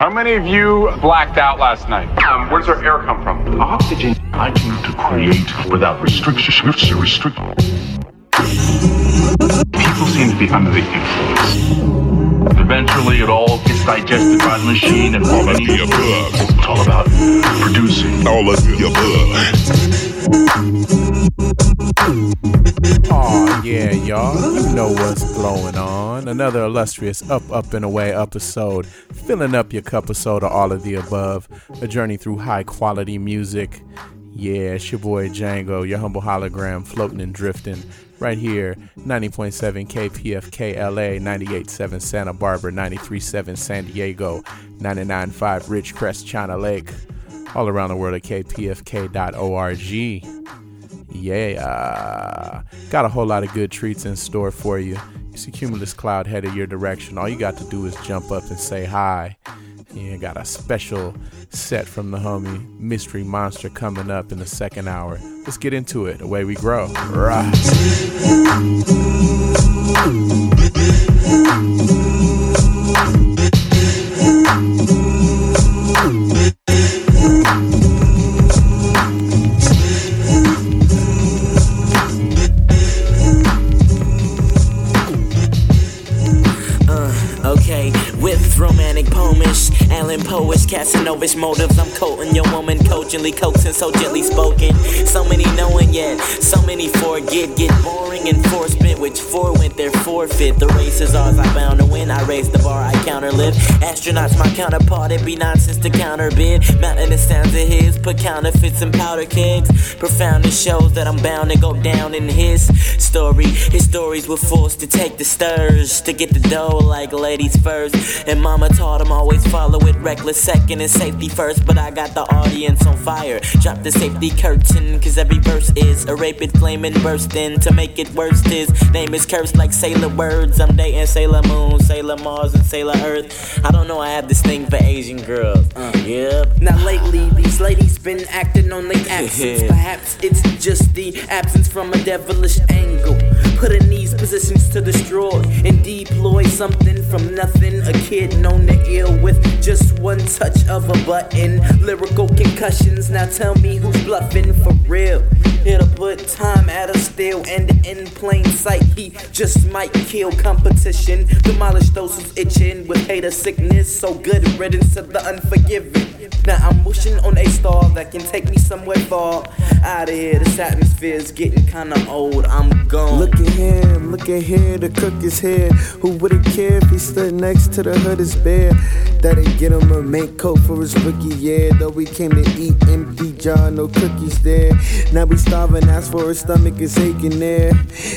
How many of you blacked out last night? Um, where does our air come from? Oxygen. I came to create without restriction. Restrict. People seem to be under the influence. Eventually, it all gets digested by the machine and all of the above. It's all about producing all of the above. Oh yeah, y'all, you know what's going on. Another illustrious up, up and away episode, filling up your cup of soda, all of the above. A journey through high quality music. Yeah, it's your boy Django, your humble hologram, floating and drifting right here 90.7 KPFK LA, 98.7 Santa Barbara, 93.7 San Diego, 99.5 Ridgecrest, China Lake, all around the world at kpfk.org. Yeah, got a whole lot of good treats in store for you. You see Cumulus Cloud headed your direction. All you got to do is jump up and say hi. Yeah, got a special set from the homie Mystery Monster coming up in the second hour. Let's get into it. Away we grow. Right. Uh, okay, with romance poets, Casanovish motives. I'm quoting your woman cogently, coaxing so gently spoken. So many knowing yet, so many forget. Get boring enforcement, which forewent their forfeit. The race is ours, I'm bound to win. I raise the bar, I counterlift. Astronauts, my counterpart, it be nonsense to counterbid. The sounds of his, put counterfeits and powder kegs. Profound it shows that I'm bound to go down in his story. His stories were forced to take the stirs to get the dough like ladies first. And mama taught him always follow it reckless second and safety first, but I got the audience on fire. Drop the safety curtain, cause every verse is a rapid flame and bursting. To make it worse, his name is cursed like Sailor Words. I'm dating Sailor Moon, Sailor Mars, and Sailor Earth. I don't know, I have this thing for Asian girls. Uh, yep. Now, lately, these ladies been acting on their absence. Perhaps it's just the absence from a devilish angle. Put in these positions to destroy and deploy something from nothing. A kid known to ill with just one touch of a button. Lyrical concussions. Now tell me who's bluffing for real. To put time at a still and in plain sight. He just might kill competition. Demolish those who's itching with hate hater sickness. So good riddance to the unforgiving. Now I'm wishing on a star that can take me somewhere far. Out of here, this atmosphere's getting kinda old. I'm gone. Look at him, look at here, the cook is here. Who wouldn't care if he stood next to the hood is bare? That'd get him a mink coat for his rookie year. Though we came to eat empty jar, no cookies there. Now we starving, ask for his stomach is aching there.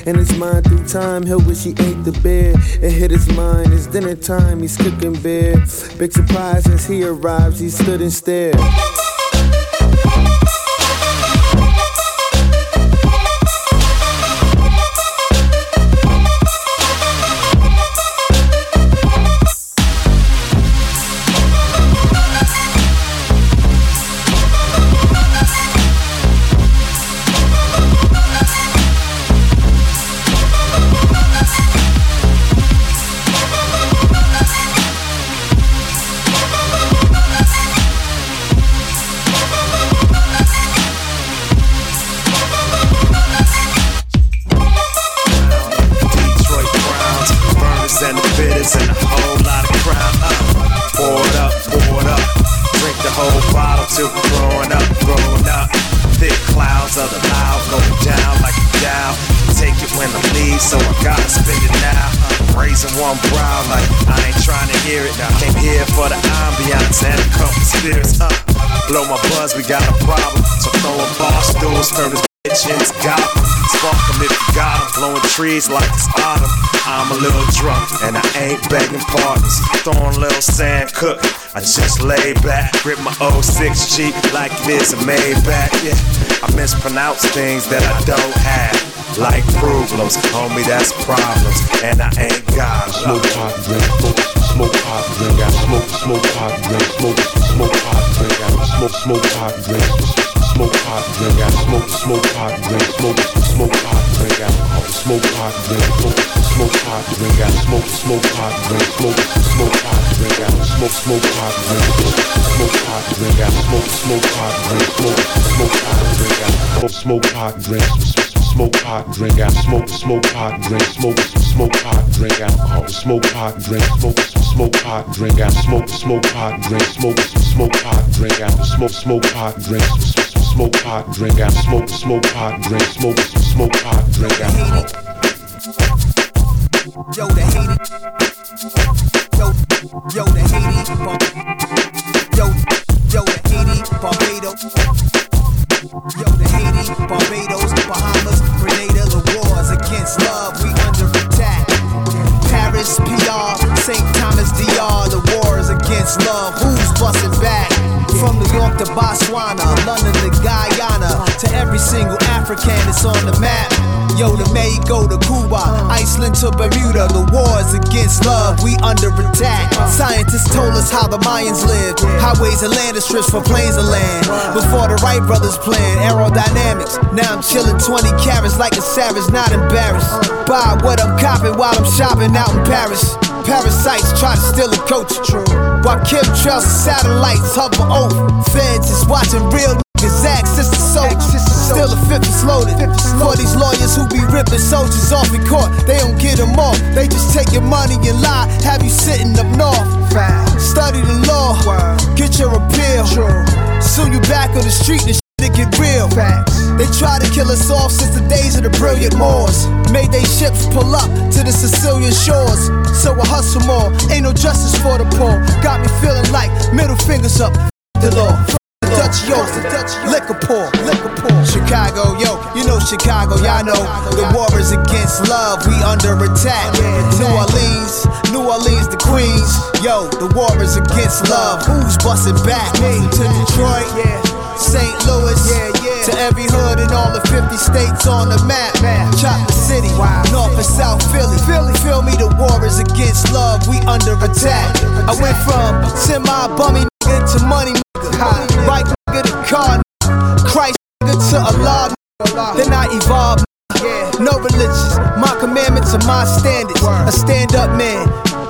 And his mind through time, he'll wish he ate the bear. It hit his mind, it's dinner time, he's cooking beer. Big surprise as he arrives, he stood and stared. Cook. I just lay back, grip my 06 Jeep like it is a Maybach. Yeah, I mispronounce things that I don't have. Like problems, homie, that's problems, and I ain't got. Smoke pot, drink, smoke, smoke pot, drink, smoke, smoke pot, drink, smoke, smoke pot, drink, smoke, smoke pot, drink, smoke pot, drink alcohol. Smoke smoke pot, drink smoke, smoke pot, drink alcohol. Smoke pot, drink smoke, smoke pot, drink alcohol. Smoke, smoke pot, drink smoke, smoke pot, drink alcohol. Smoke, smoke pot, drink smoke pot, drink alcohol. Smoke, smoke pot, drink smoke, smoke pot, drink alcohol. Smoke pot, drink smoke pot, drink out, smoke, pot, drink smokes, smoke pot, drink, smoke, smoke pot, drink alcohol, smoke pot, drink, smoke, smoke pot, drink smokes, smoke pot, drink out, smoke, smoke pot, drink, smoke, smoke pot, drink out, smoke, smoke pot, drink, smoke pot, drink out, smoke, smoke pot, drink, smoke, smoke pot, drink alcohol. Yo, the Haiti. Yo, yo, the Haiti. Yo, yo, the Haiti, Barbados. Yo, the Haiti, Barbados, Bahamas, Grenada, the wars against love, we under attack. Paris, PR, St. Thomas, DR, the wars against love, who's busting back? From New York to Botswana, London single African that's on the map. Yo, the go to Cuba, Iceland to Bermuda, the wars against love, we under attack. Scientists told us how the Mayans lived, highways and land strips for planes of land. Before the Wright brothers planned aerodynamics, now I'm chilling 20 carats like a savage, not embarrassed. Buy what I'm copping while I'm shopping out in Paris. Parasites try to steal a coach. While chemtrails and satellites hover over. Feds is watching real niggas act sister soldiers. Still a fifth is loaded. For these lawyers who be ripping soldiers off in court, they don't get them off. They just take your money and lie, have you sitting up north. Study the law, get your appeal. Soon you back on the street and shit get real. They try to kill us off since the days of the brilliant Moors. Made they ships pull up to the Sicilian shores. So I hustle more, ain't no justice for the poor. Got me feeling like middle fingers up, the law. Dutch yo, liquor poor, liquor poor. Chicago, yo, you know Chicago, y'all know the war is against love, we under attack. New Orleans, New Orleans, the Queens, yo, the war is against love. Who's busting back? To Detroit, St. Louis, to every hood in all the 50 states on the map. Chocolate City, North and South Philly. Philly, feel me, the war is against love, we under attack. I went from semi bummy to money right nigga to nigga, Christ nigga to Allah. Then I evolved. No religions, my commandments are my standards. A stand up man,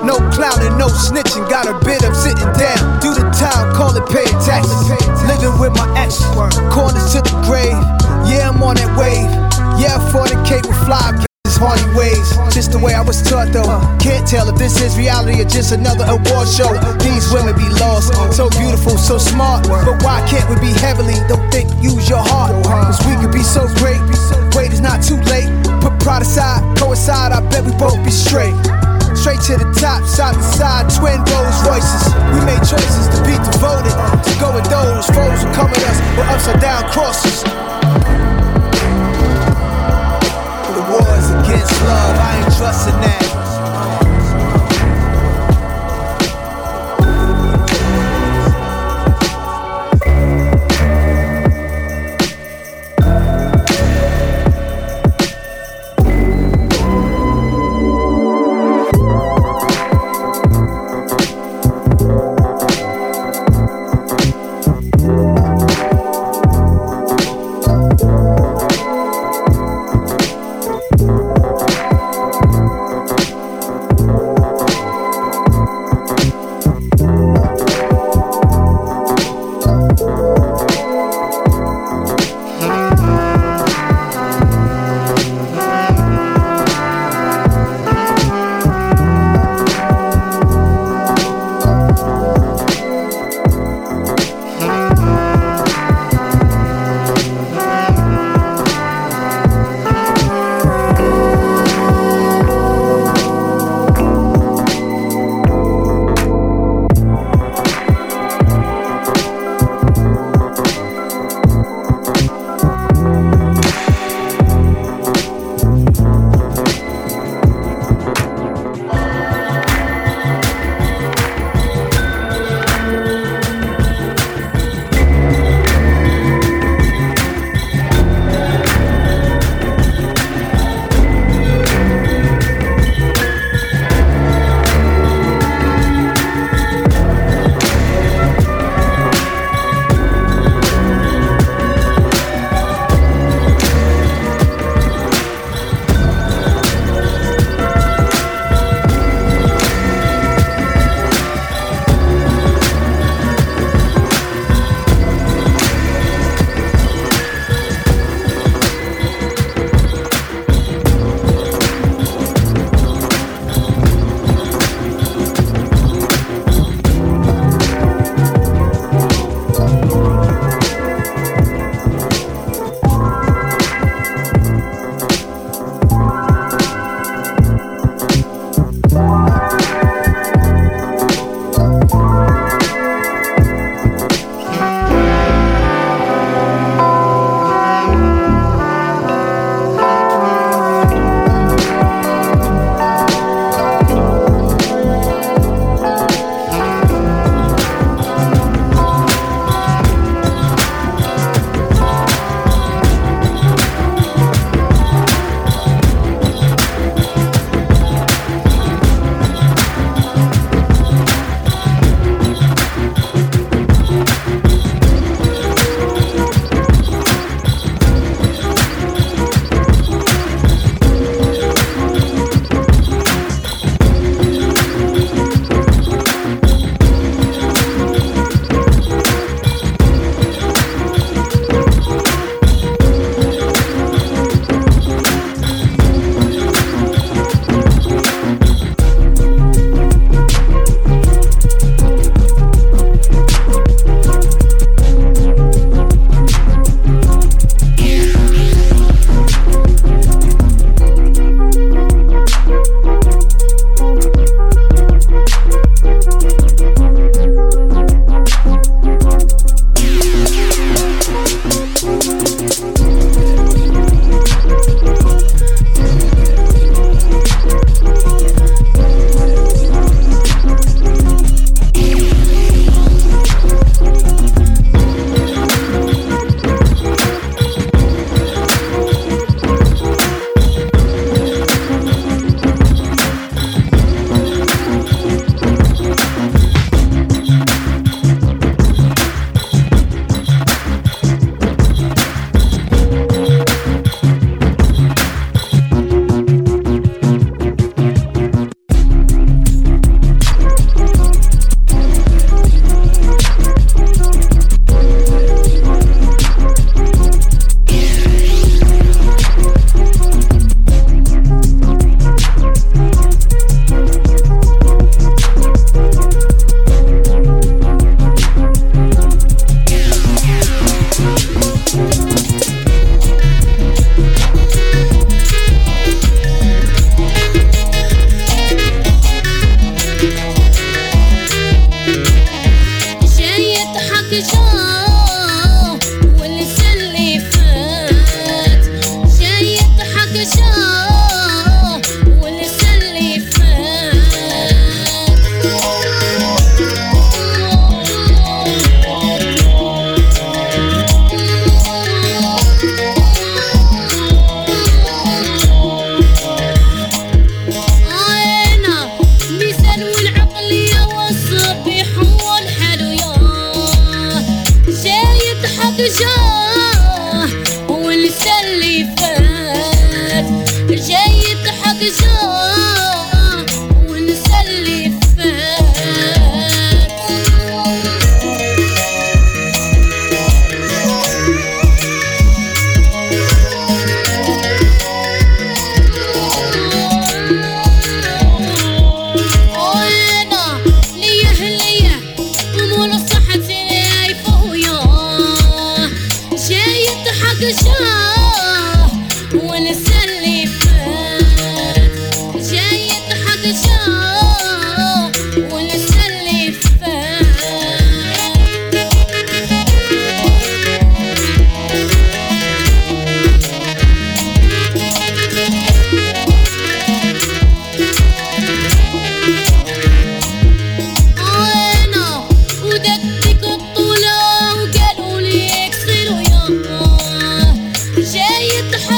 no clowning, no snitching. Got a bit of sitting down. Do the time, call it paying taxes. Living with my ex, corners to the grave. Yeah, I'm on that wave. Yeah, I fornicate with fly hardy ways. Just the way I was taught though. Can't tell if this is reality or just another award show. These women be lost, so beautiful, so smart. But why can't we be heavenly? Don't think, use your heart. Cause we could be so great. Wait, it's not too late. Put pride aside, coincide, I bet we both be straight. Straight to the top, side to side, twin Rolls Royces. We made choices to be devoted, to go with those foes who come at us with upside down crosses. Wars against love, I ain't trusting that.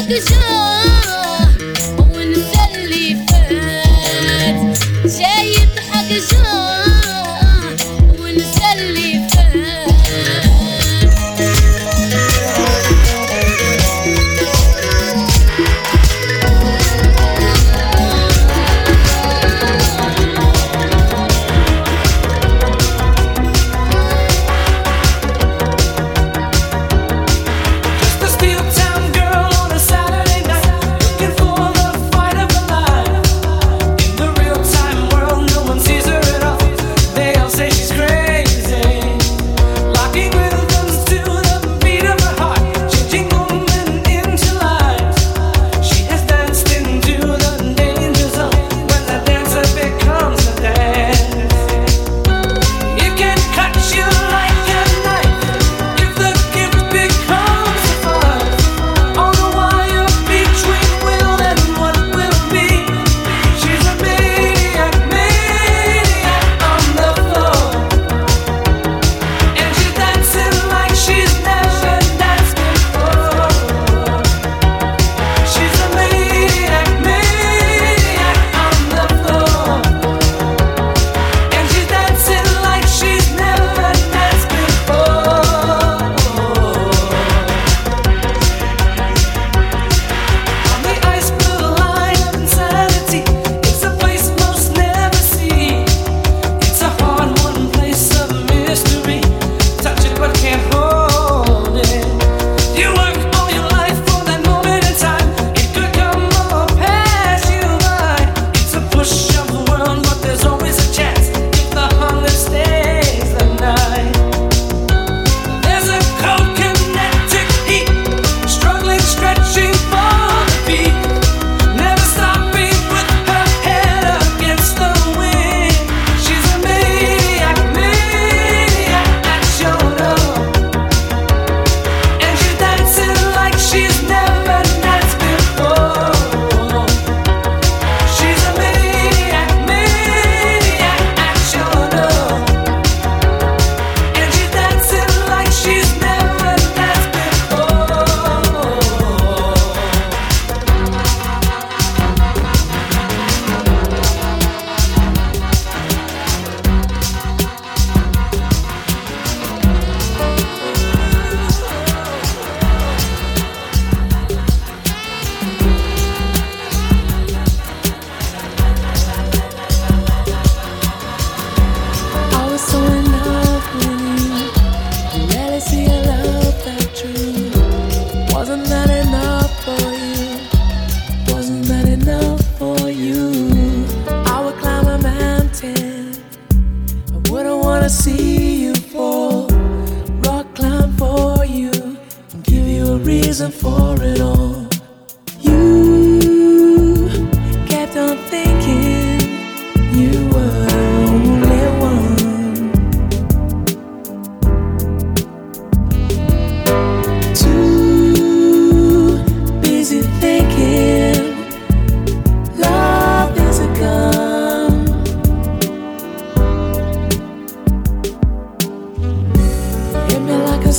Cause you're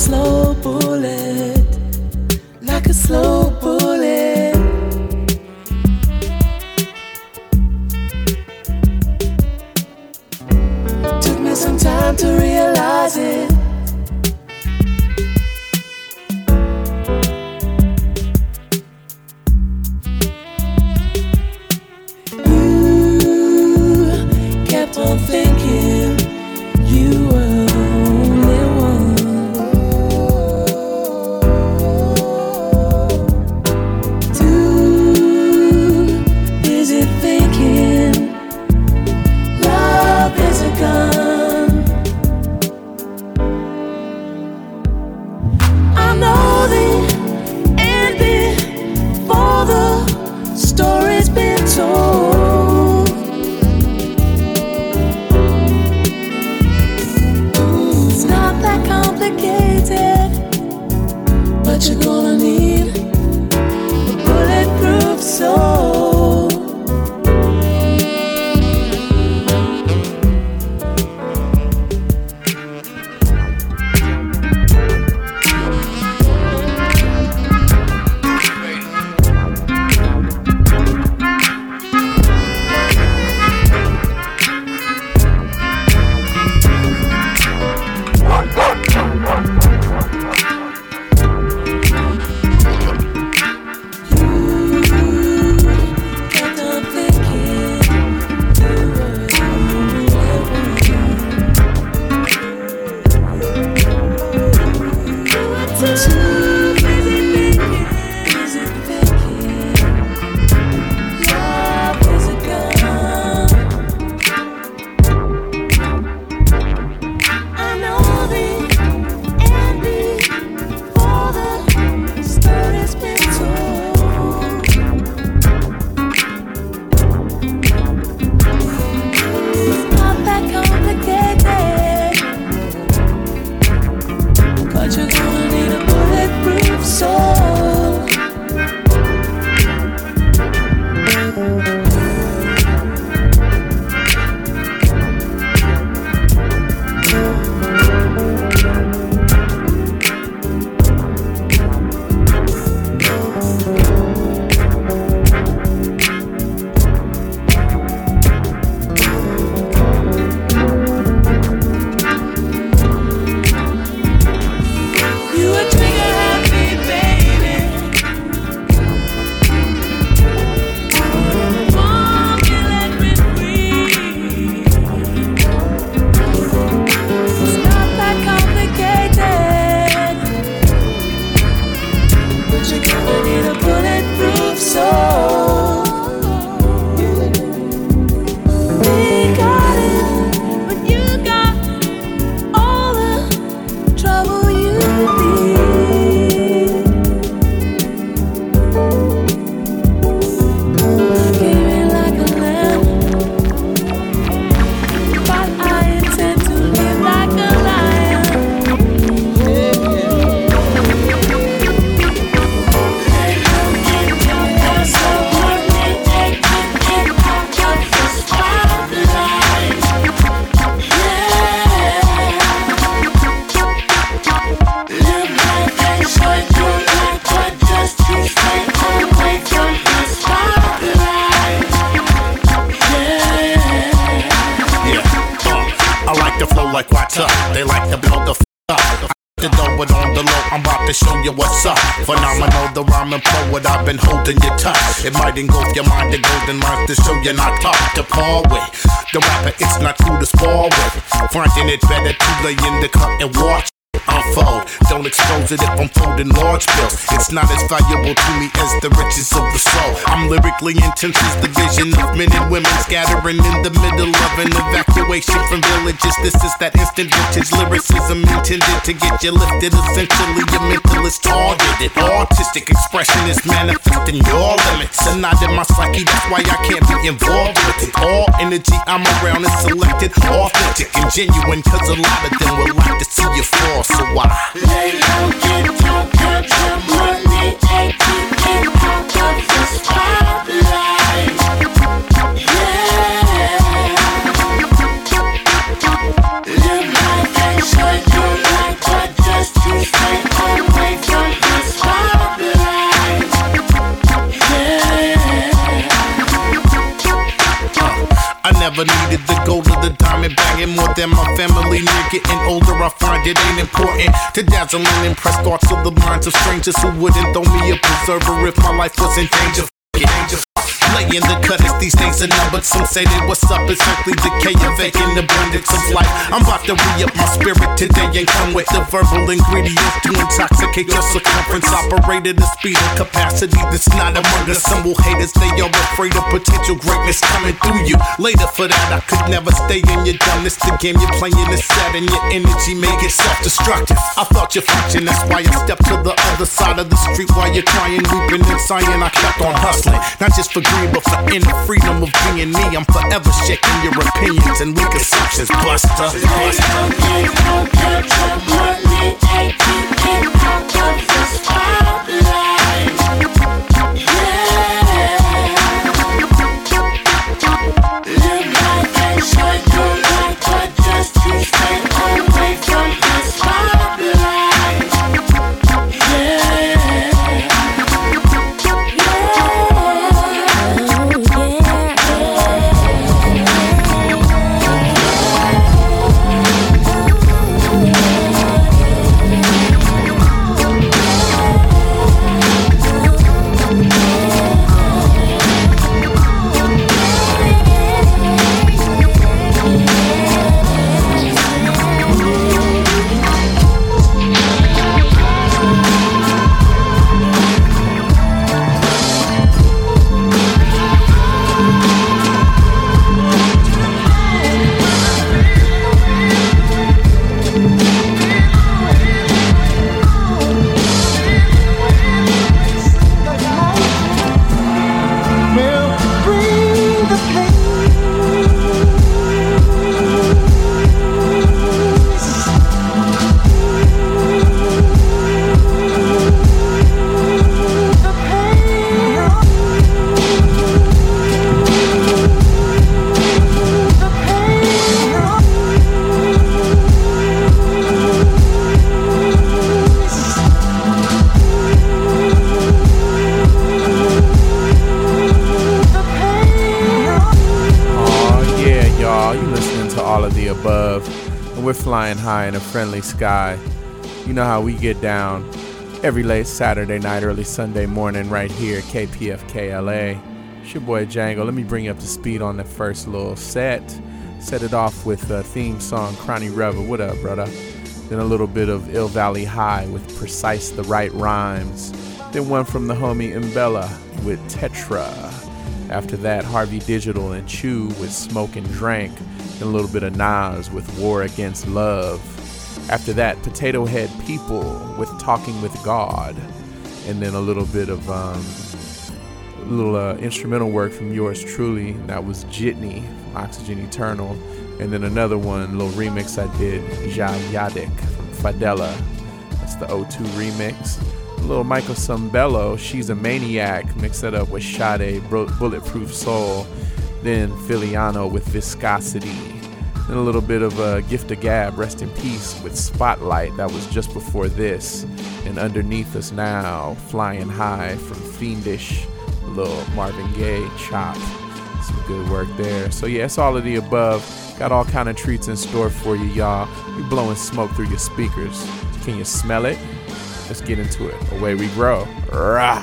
slow bullet, like a slow poet, holding your touch. It might engulf your mind, the golden lines to show you're not tough to par with. The rapper, it's not cool to spar with. Finding it better to lay in the cut and watch. Unfold, don't expose it if I'm folding large bills. It's not as valuable to me as the riches of the soul. I'm lyrically intense as the vision of men and women scattering in the middle of an evacuation from villages. This is that instant vintage lyricism intended to get you lifted. Essentially, your mental is targeted. Artistic expression is manifesting your limits. And not in my psyche, that's why I can't be involved with it. All energy I'm around is selected, authentic and genuine. Cause a lot of them would like to see you fall. So why? Lay get money, spotlight. never needed the gold or the diamond bagging more than my family. Near getting older, I find it ain't important to dazzle and impress thoughts of the minds of strangers who wouldn't throw me a preserver if my life was in danger. Danger. Laying the cut as these days are numbered. Some say that what's up is simply decay of vacant abundance of life. I'm about to re up my spirit today and come with the verbal ingredients to intoxicate your circumference. Operate at speed and capacity that's not among us. Some will hate us, they are afraid of potential greatness coming through you. Later for that, I could never stay in your dumbness. The game you're playing is sad and your energy make it self destructive. I felt your function, that's why I stepped to the other side of the street while you're crying, weeping, and sighing. I kept on hustling, not just for but for inner freedom of being me. I'm forever shaking your opinions and weak assumptions, Buster. Aw, in a friendly sky. You know how we get down every late Saturday night, early Sunday morning, right here, KPFK LA. It's your boy Django. Let me bring you up to speed on the first little set. Set it off with a theme song, Cronny Revel. What up, brother? Then a little bit of Ill Valley High with Precise the Right Rhymes. Then one from the homie Imbella with Tetra. After that, Harvey Digital and Chew with Smoke and Drank, and a little bit of Nas with War Against Love. After that, Potatohead People with Talking with God, and then a little bit of um, little uh, instrumental work from yours truly. That was Jitney, Oxygen Eternal, and then another one, little remix I did, Ja Yadik from Fadela. That's the O2 remix. A little Michael Sembello, She's a Maniac, mix that up with Sade, Bulletproof Soul. Then Filiano with Viscosity. Then a little bit of a Gift of Gab, Rest in Peace with Spotlight. That was just before this. And underneath us now, Flying High from Fiendish, little Marvin Gaye chop. Some good work there. So yeah, it's all of the above. Got all kind of treats in store for you, y'all. We blowing smoke through your speakers. Can you smell it? Let's get into it. Away we grow. Rah.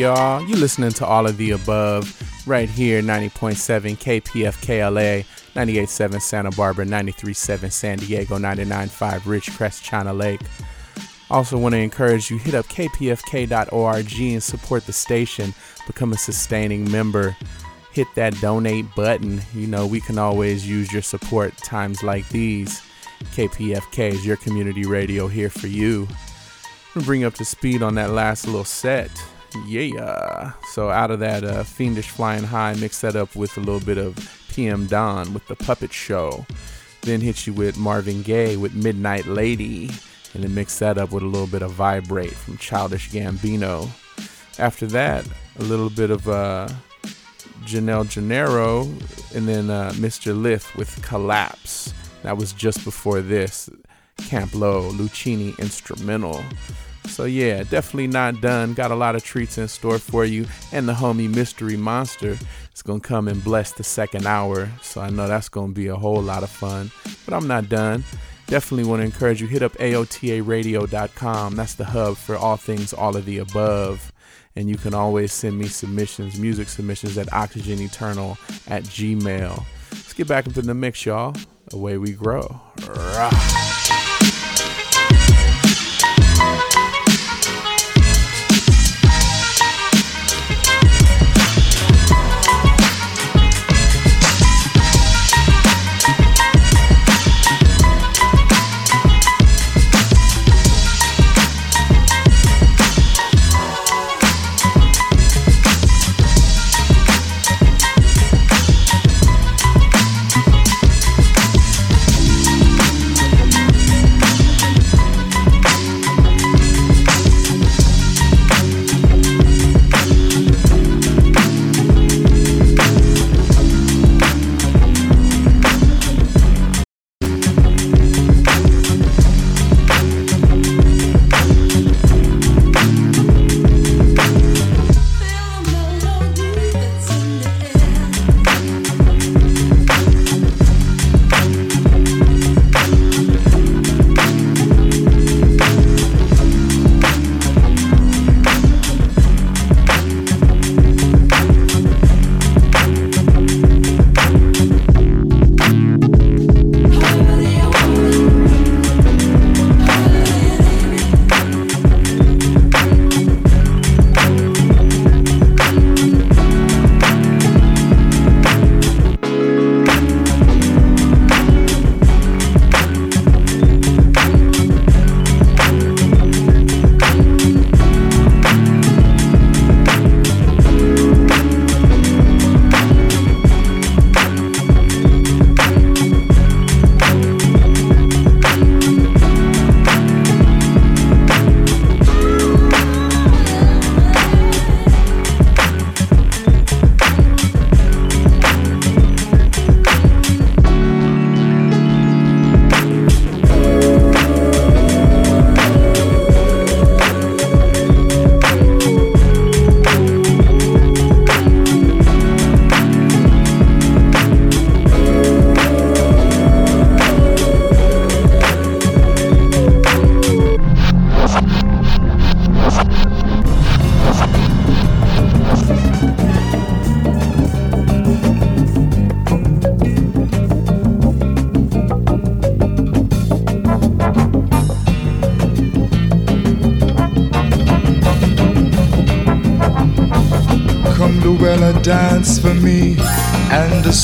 Y'all. You listening to all of the above right here 90.7 KPFKLA, 98.7 Santa Barbara, 93.7 San Diego, 99.5 Ridgecrest, China Lake. Also, want to encourage you hit up kpfk.org and support the station. Become a sustaining member. Hit that donate button. You know, we can always use your support times like these. KPFK is your community radio here for you. Bring up to speed on that last little set. Yeah. So out of that uh, fiendish flying high, mix that up with a little bit of PM Dawn with the Puppet Show. Then hit you with Marvin Gaye with Midnight Lady, and then mix that up with a little bit of Vibrate from Childish Gambino. After that, a little bit of uh, Janelle Gennaro, and then uh, Mr. Lif with Collapse. That was just before this. Camp Lo, Luchini instrumental. So yeah, definitely not done. Got a lot of treats in store for you, and the homie Mystery Monster is gonna come and bless the second hour. So I know that's gonna be a whole lot of fun. But I'm not done. Definitely want to encourage you hit up AOTARadio.com. That's the hub for all things all of the above. And you can always send me submissions, music submissions at oxygeneternal at gmail. Let's get back into the mix, y'all. Away we grow. Rah.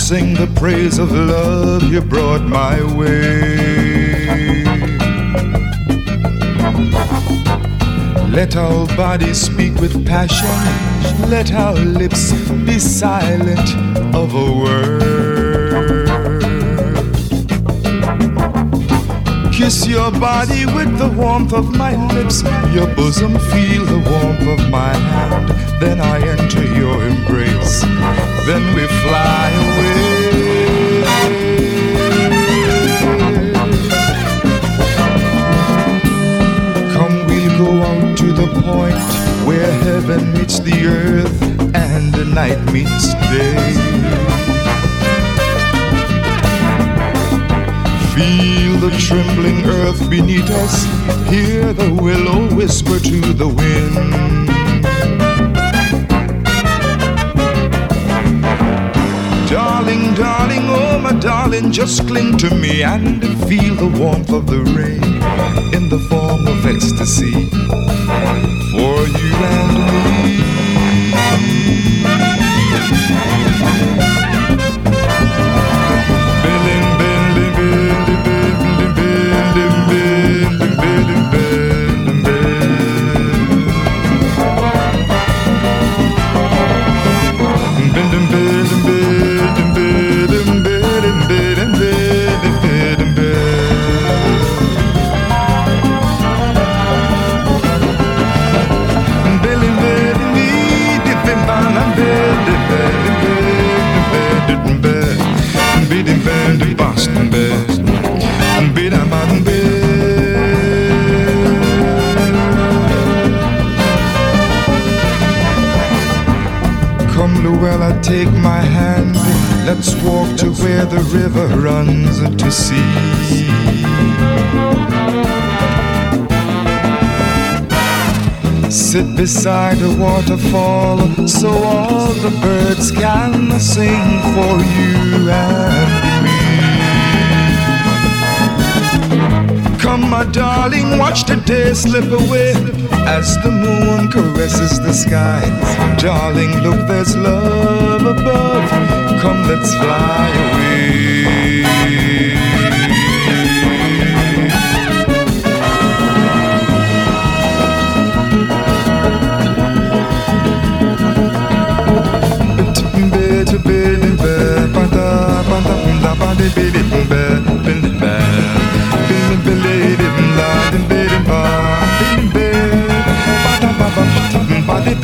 Sing the praise of love you brought my way. Let our bodies speak with passion, let our lips be silent of a word. Kiss your body with the warmth of my lips, your bosom feel the warmth of my hand. Then I enter your embrace, then we fly away. Go out to the point where heaven meets the earth and the night meets day. Feel the trembling earth beneath us. Hear the willow whisper to the wind. Darling, darling, oh my darling, just cling to me and feel the warmth of the rain in the form of ecstasy for you and me. Let's walk to where the river runs to sea. Sit beside a waterfall so all the birds can sing for you and me. My darling, watch the day slip away as the moon caresses the sky. Darling, look, there's love above. Come, let's fly away. I'm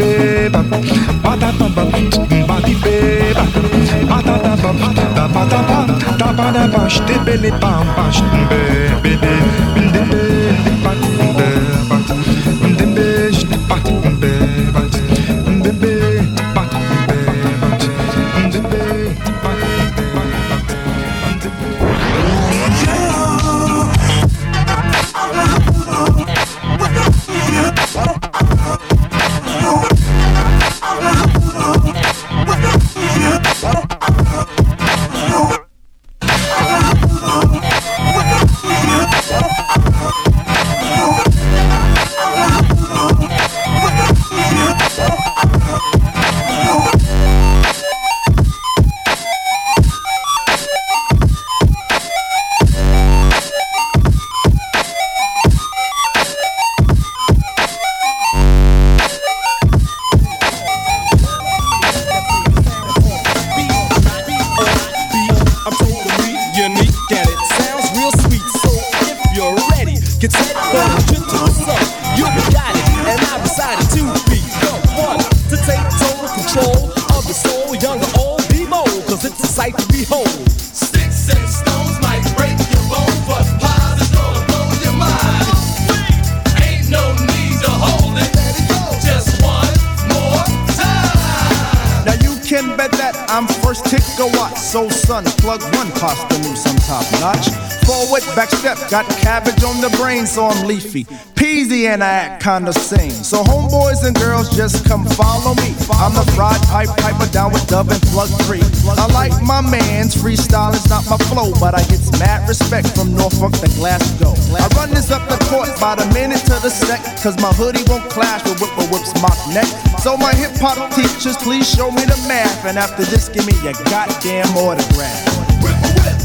Peasy and I act kinda sane. So homeboys and girls, just come follow me. I'm the fried pipe piper down with Dub and Plug Three. I like my man's freestyle is not my flow, but I get mad respect from Norfolk to Glasgow. I run this up the court by the minute to the sec, cause my hoodie won't clash with Whipper Whip's mock neck. So my hip hop teachers, please show me the math, and after this, give me your goddamn autograph. Whip, whip,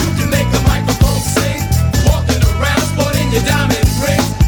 you can make the microphone sing. Walking around sporting your diamond ring.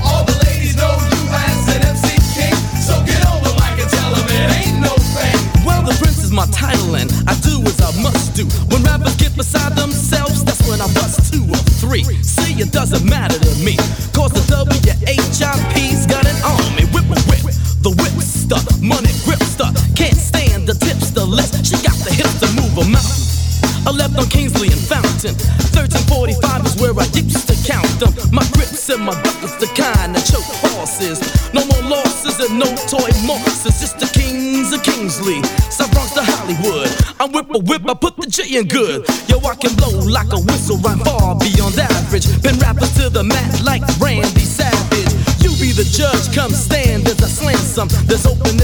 In good. Yo, I can blow like a whistle, rhyme far beyond average. Been rapping to the mat like Randy Savage. You be the judge, come stand as I slam some. There's open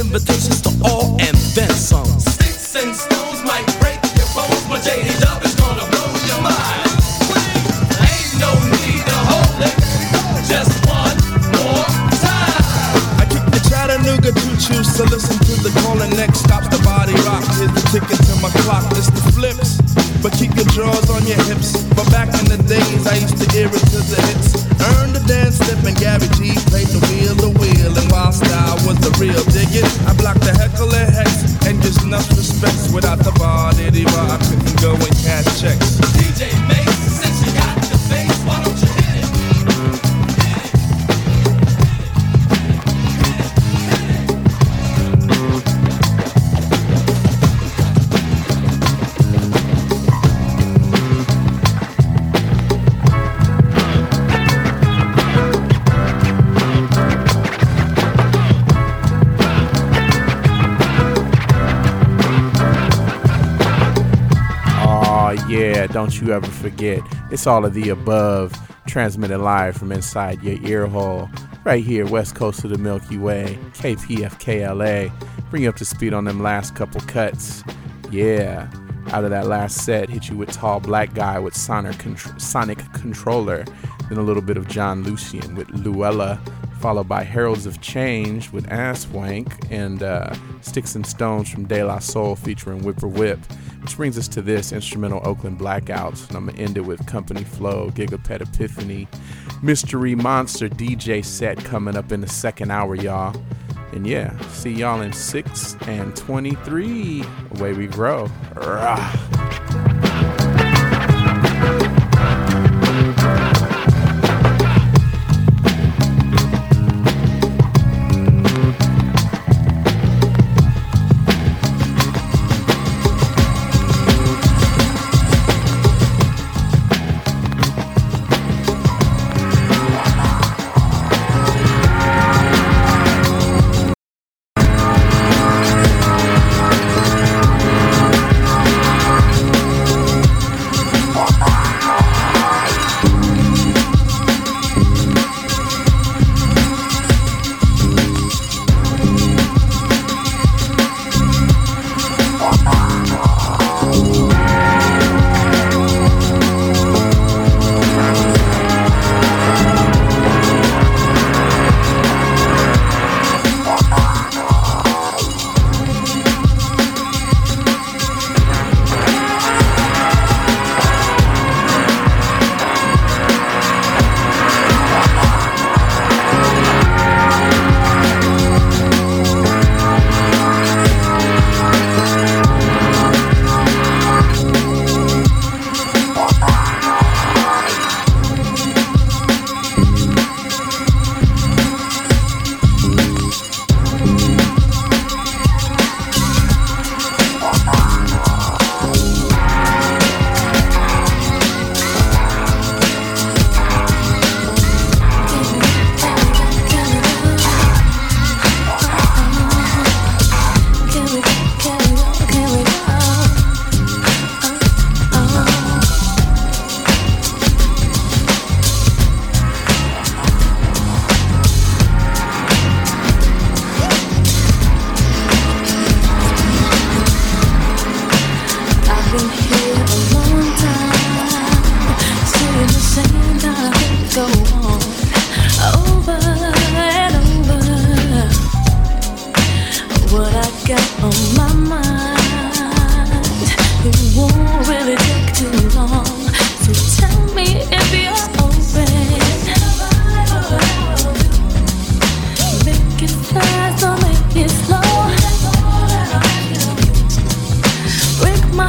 don't you ever forget. It's all of the above, transmitted live from inside your ear hole, right here, west coast of the Milky Way, KPFKLA. Bring you up to speed on them last couple cuts. Yeah, out of that last set, hit you with Tall Black Guy with Sonic, Sonic Controller, then a little bit of Jon Lucien with Luella, followed by Heralds of Change with Ass Wank, and uh, Sticks and Stones from De La Soul featuring Whipper Whip. Which brings us to this instrumental Oakland Blackouts, and I'm gonna end it with Company Flow, Gigapet Epiphany, Mystery Monster DJ set coming up in the second hour, y'all. And yeah, see y'all in 6 and 23. Away we grow. Rah.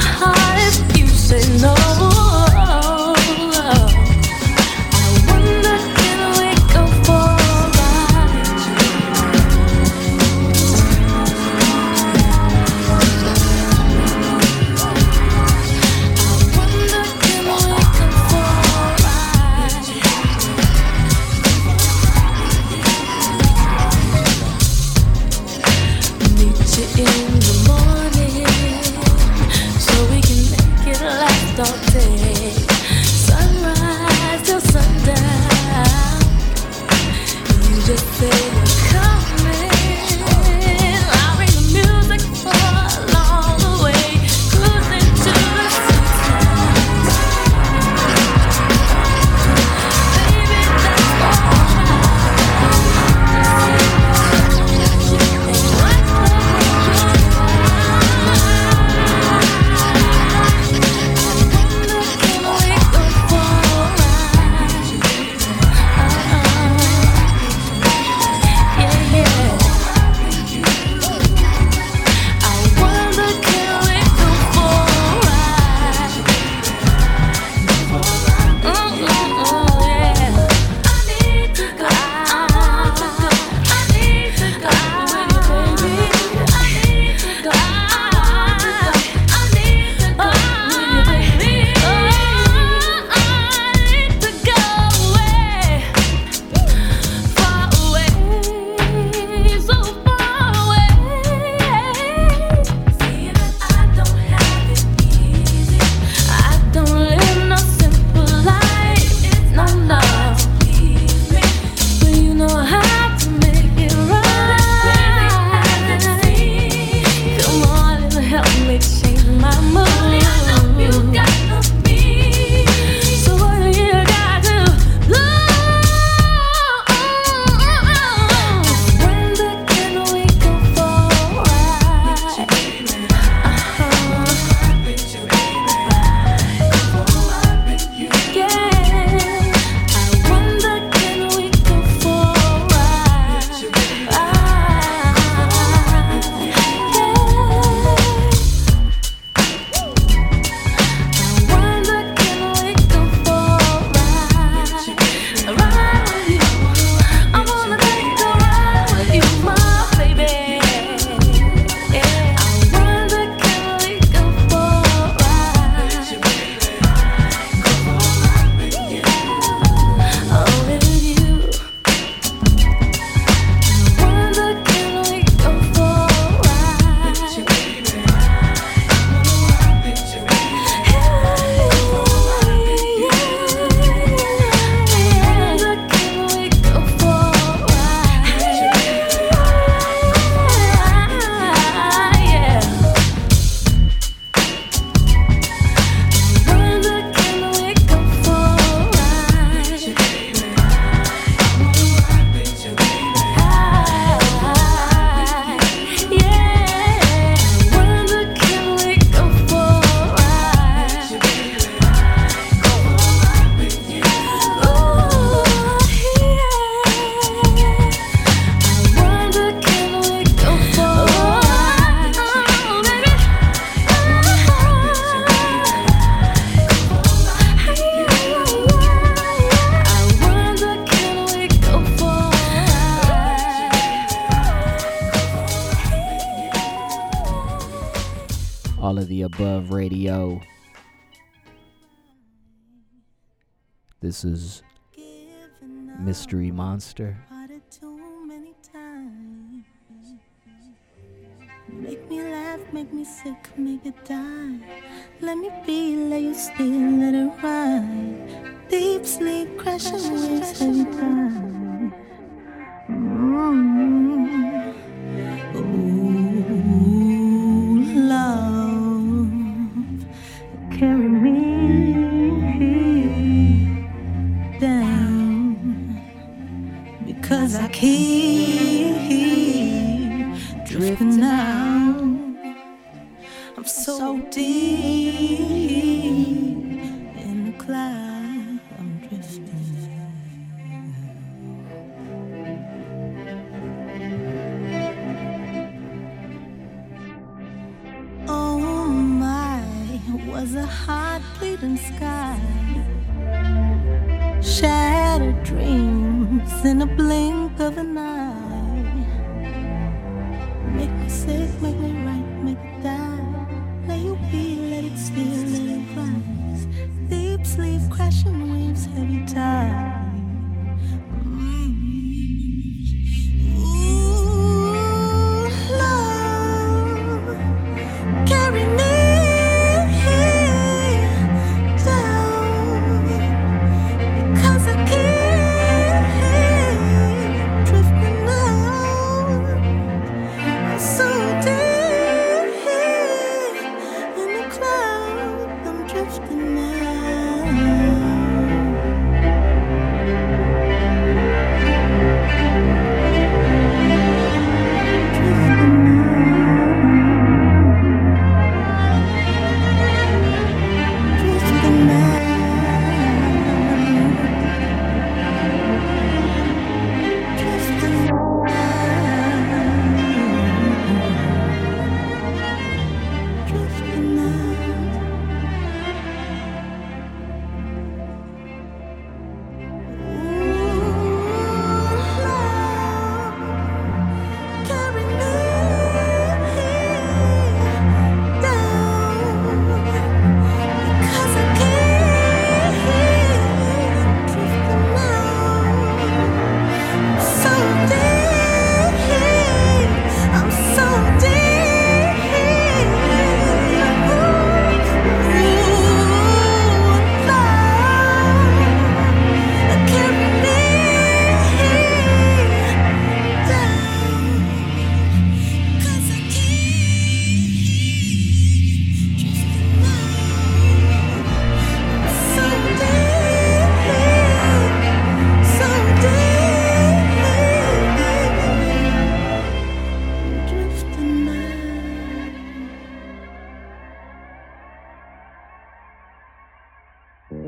heart if you say no. Above Radio. This is Mystery Monster. Make me laugh, make me sick, make it die. Let me be, let you steal, let it ride. Deep sleep, crashing waves. Mm. Because I keep drifting now. I'm so deep in the cloud. I'm drifting. Oh my, was a heart bleeding sky. Shattered dreams in a blink of an eye. Make me sick, make me right, make it die. Let you be, let it steal, let it rise. Deep sleep, crashing waves, heavy tide.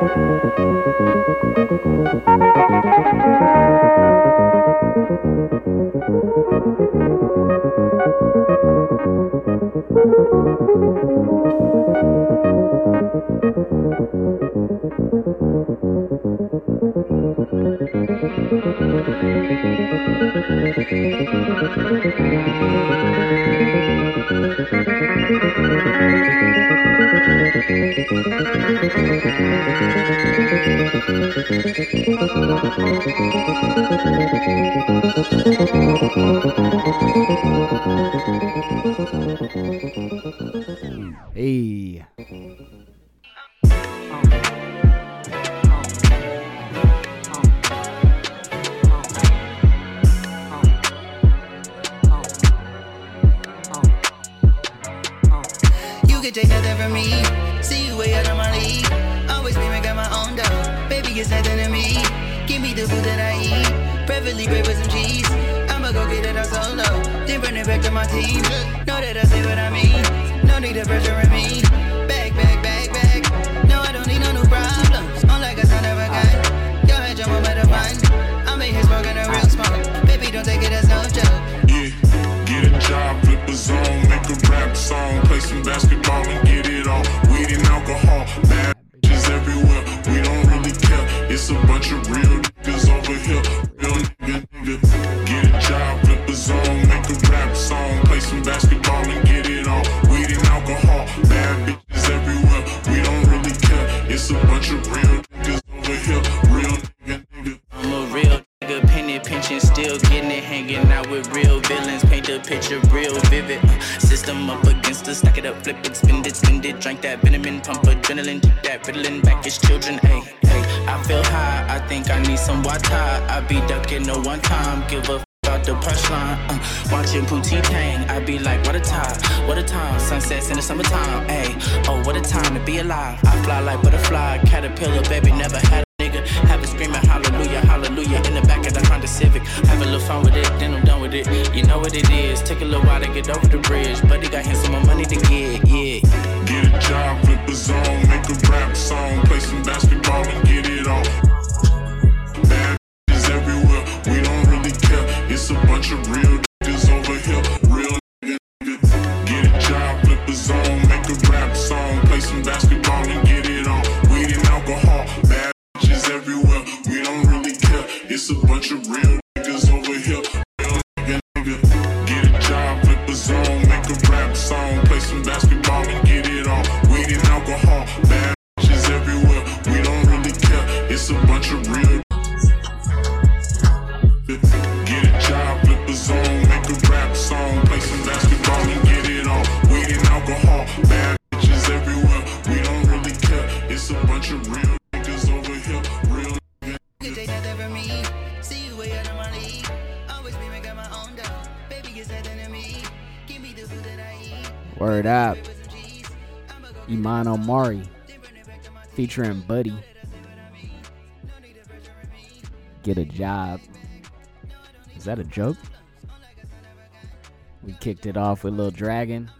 Thank you. Hey. Word up. Iman Omari featuring Buddy. Get a job. Is that a joke? We kicked it off with Lil Dragon.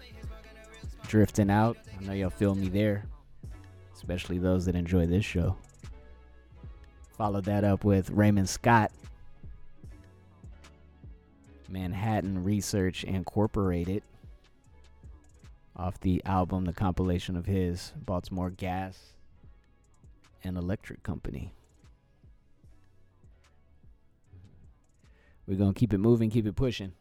Drifting out. I know y'all feel me there. Especially those that enjoy this show. Followed that up with Raymond Scott. Manhattan Research Incorporated off the album, the compilation of his Baltimore Gas and Electric Company. We're going to keep it moving, keep it pushing.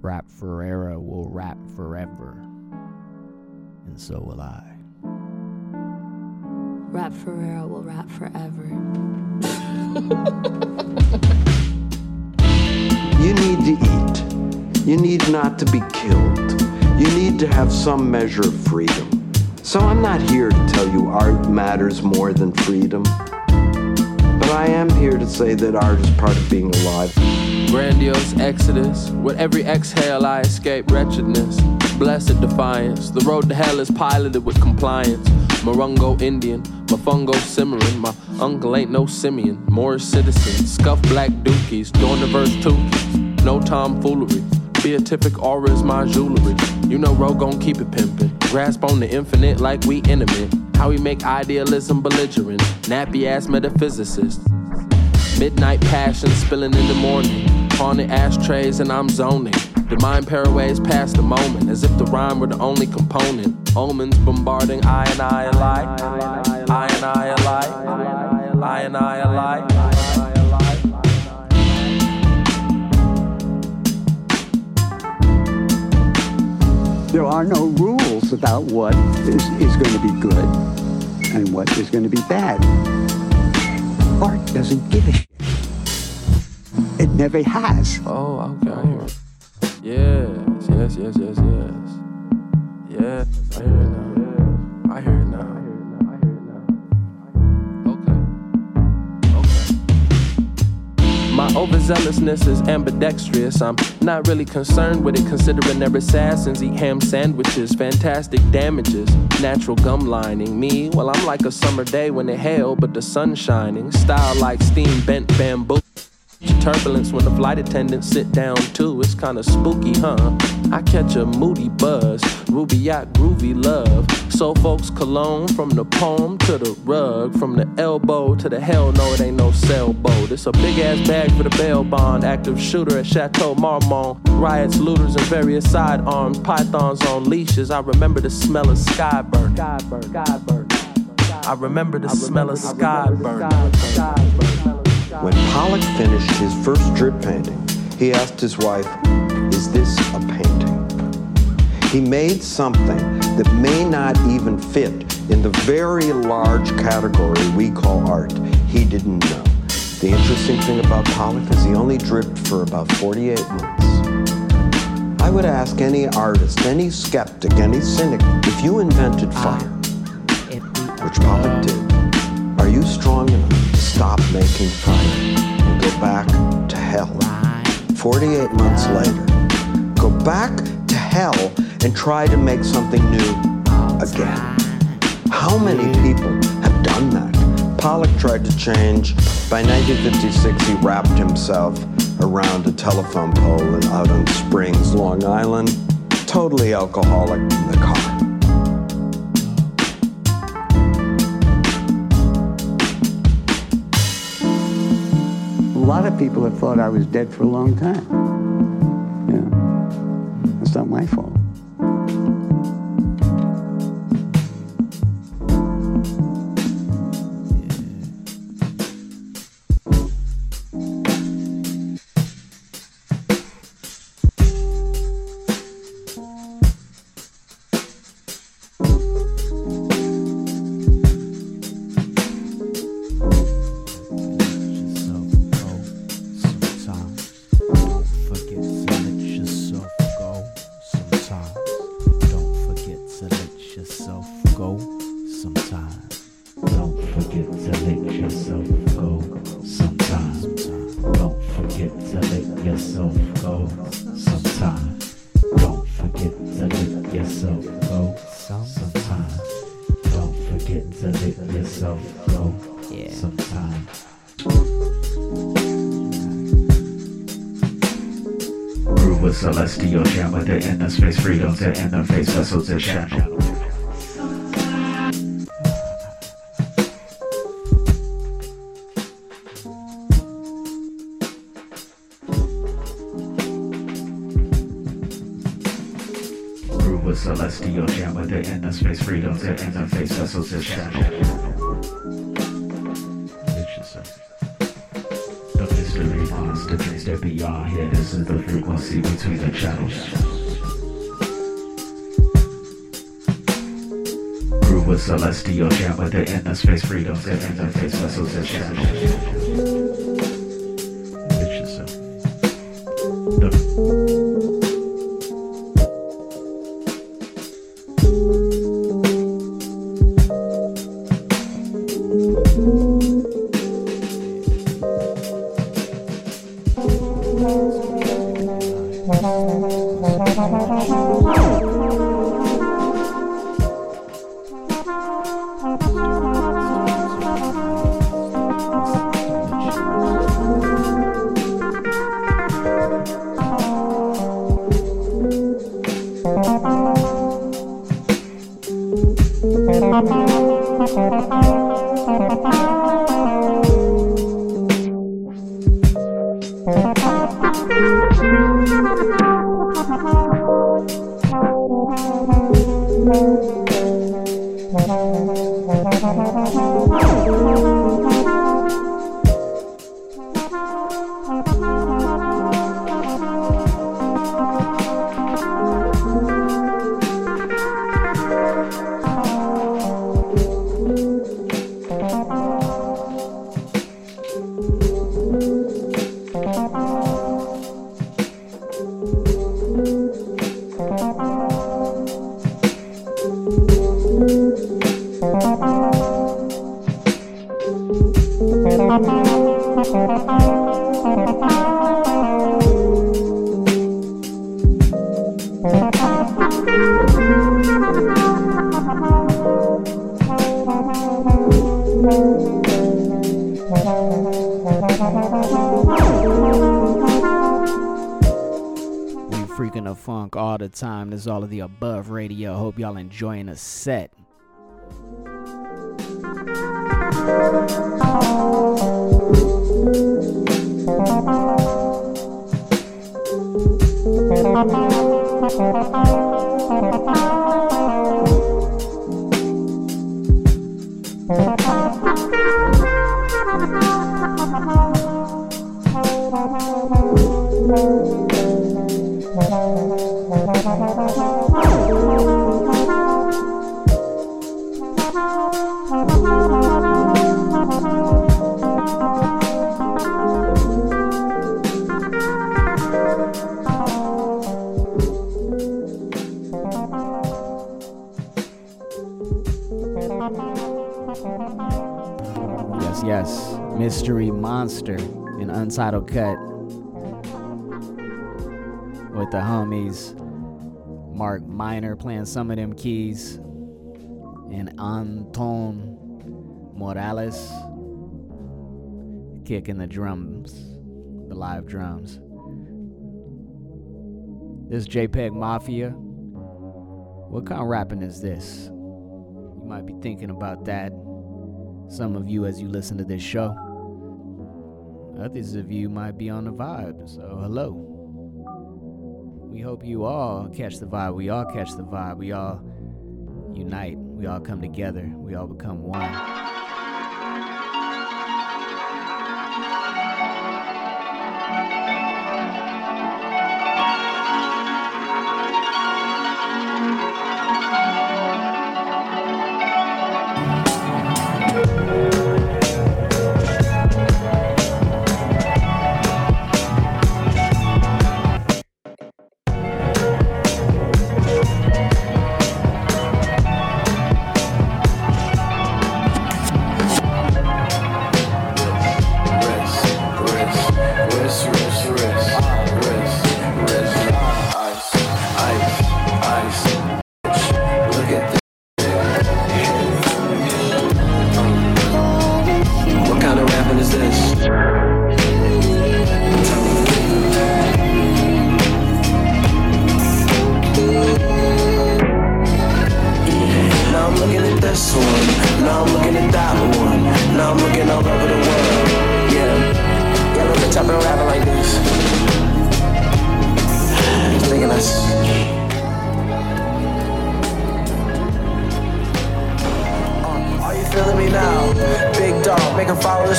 Rap Ferreira will rap forever, and so will I. Rap Ferreira will rap forever. You need to eat. You need not to be killed. You need to have some measure of freedom. So I'm not here to tell you art matters more than freedom. But I am here to say that art is part of being alive. Grandiose exodus. With every exhale, I escape wretchedness. Blessed defiance. The road to hell is piloted with compliance. Morongo Indian, Mofongo simmering. My uncle ain't no simian. Morris citizen. Scuff black dookies. Doing the verse two. No tomfoolery. Beatific aura is my jewelry. You know Ro gon' keep it pimpin'. Grasp on the infinite like we intimate. How we make idealism belligerent. Nappy ass metaphysicist. Midnight passion spilling in the morning. Haunted ashtrays and I'm zoning. The mind paraways past the moment as if the rhyme were the only component. Omens bombarding I and I alike. I and I alike. I and I alike. There are no rules about what is, is going to be good and what is going to be bad. Art doesn't give a shit. It never has. Oh, okay. Yes, yes, yes, yes, yes. Yes, I hear it now. Overzealousness is ambidextrous. I'm not really concerned with it, considering their assassins eat ham sandwiches, fantastic damages, natural gum lining. Me, well, I'm like a summer day when it hail, but the sun shining. Style like steam bent bamboo. Turbulence when the flight attendants sit down too. It's kinda spooky, huh? I catch a moody buzz, Rubaiyat groovy love. So folks cologne from the poem to the rug, from the elbow to the hell no, it ain't no sailboat. It's a big ass bag for the bail bond, active shooter at Chateau Marmont. Riots, looters, and various sidearms, pythons on leashes. I remember the smell of sky burn. Sky burn, sky burn. I remember the smell of sky burn. When Pollock finished his first drip painting, he asked his wife, Is this a painting? He made something that may not even fit in the very large category we call art. He didn't know. The interesting thing about Pollock is he only dripped for about 48 months. I would ask any artist, any skeptic, any cynic, if you invented fire, ah, which Pollock did, are you strong enough to stop making fire and go back to hell? 48 months later, go back to hell and try to make something new again. How many people have done that? Pollock tried to change. By 1956, he wrapped himself around a telephone pole out on Springs, Long Island, totally alcoholic in the car. Lot of people have thought I was dead for a long time. Celestial shaman, the space freedom, the interface vessels and channel. With celestial shaman, the inner space freedom, the interface vessels and channel. The mystery bonds the dreams that beyond here. This is the frequency between the channels. With celestial shaman, the inner space freedom, the interface vessels and channel. Is all of the above radio. Hope y'all enjoying the set. Monster, an untitled cut with the homies Mark Miner playing some of them keys and Anton Morales kicking the drums, the live drums. This JPEG Mafia. What kind of rapping is this? You might be thinking about that. Some of you, as you listen to this show, others of you might be on the vibe. So, hello. We hope you all catch the vibe. We all catch the vibe. We all unite. We all come together. We all become one.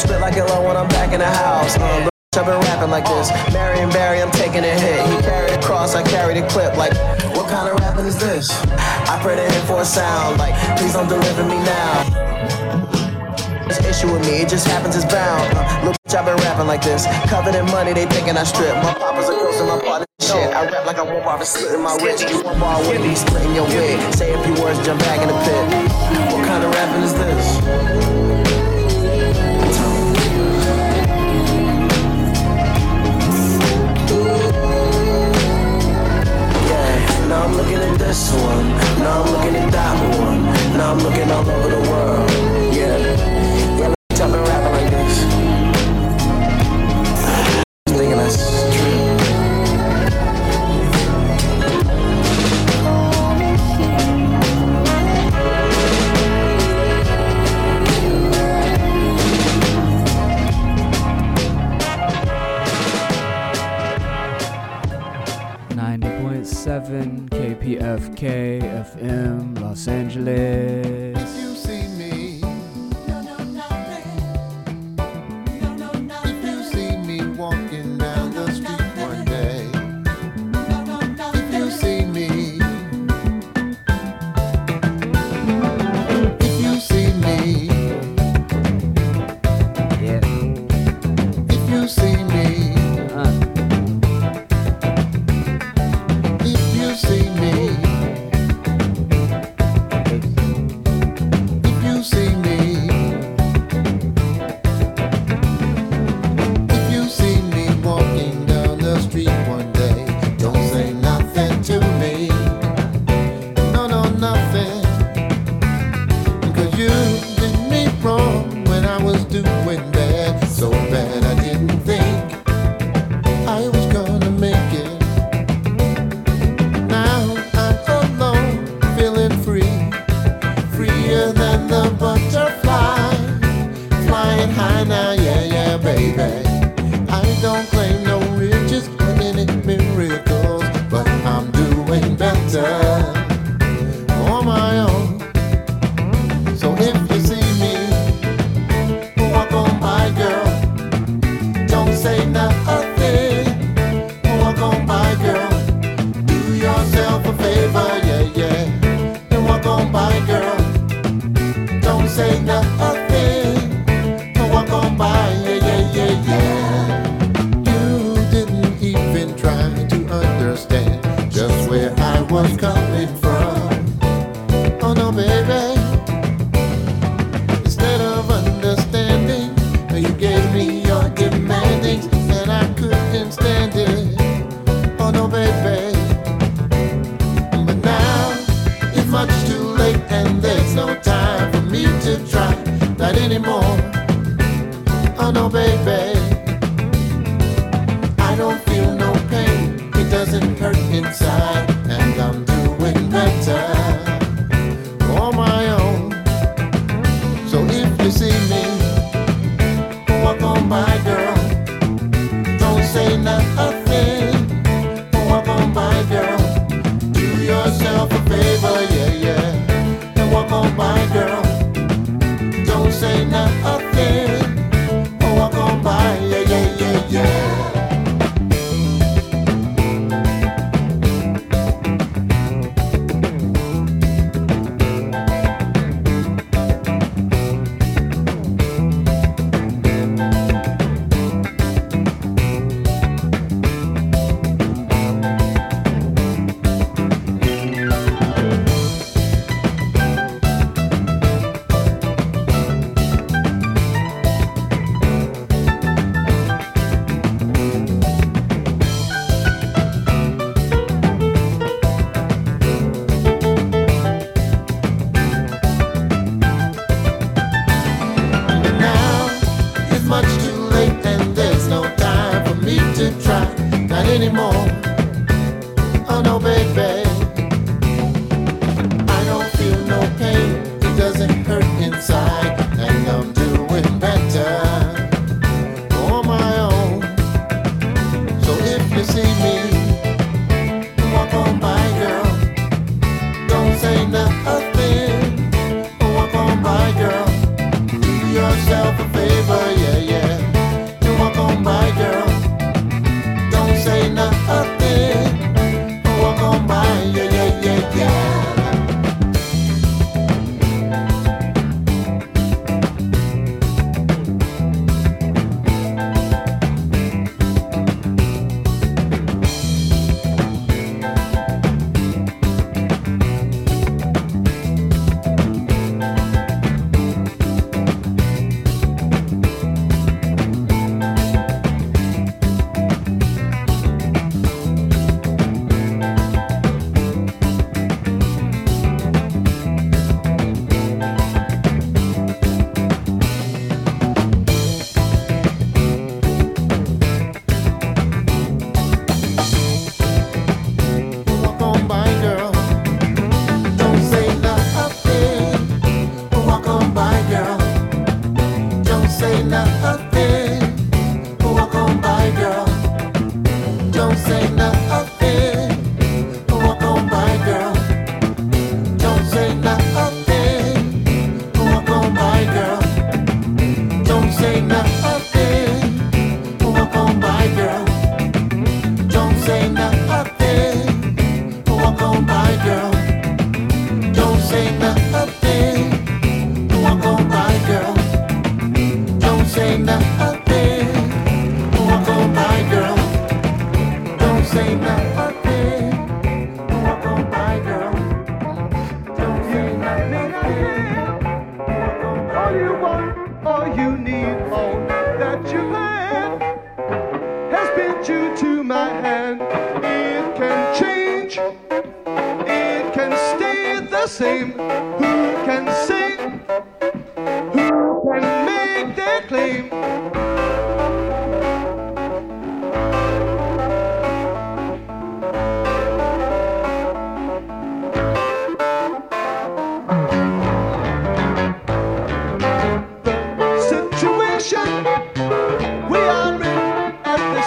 Make 'em follow the script like when I'm back in the house. Uh, I've been rapping like this. Marion Barry, I'm taking a hit. He carried a cross, I carried a clip. Like, what kind of rapping is this? I pray to him for a sound. Like, please don't deliver me now. This issue with me, it just happens, it's bound. Uh, look, I've been rapping like this. Covered in money, they thinking I strip. My papa's a ghost and my partner shit. I rap like I won't bother slitting my wrist. You one bar with me, splitting your wig. Say a few words, jump back in the pit. What kind of rapping is this? I'm looking at this one. Now I'm looking at that one. Now I'm looking all over the world. KPFK FM Los Angeles.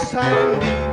Sandy.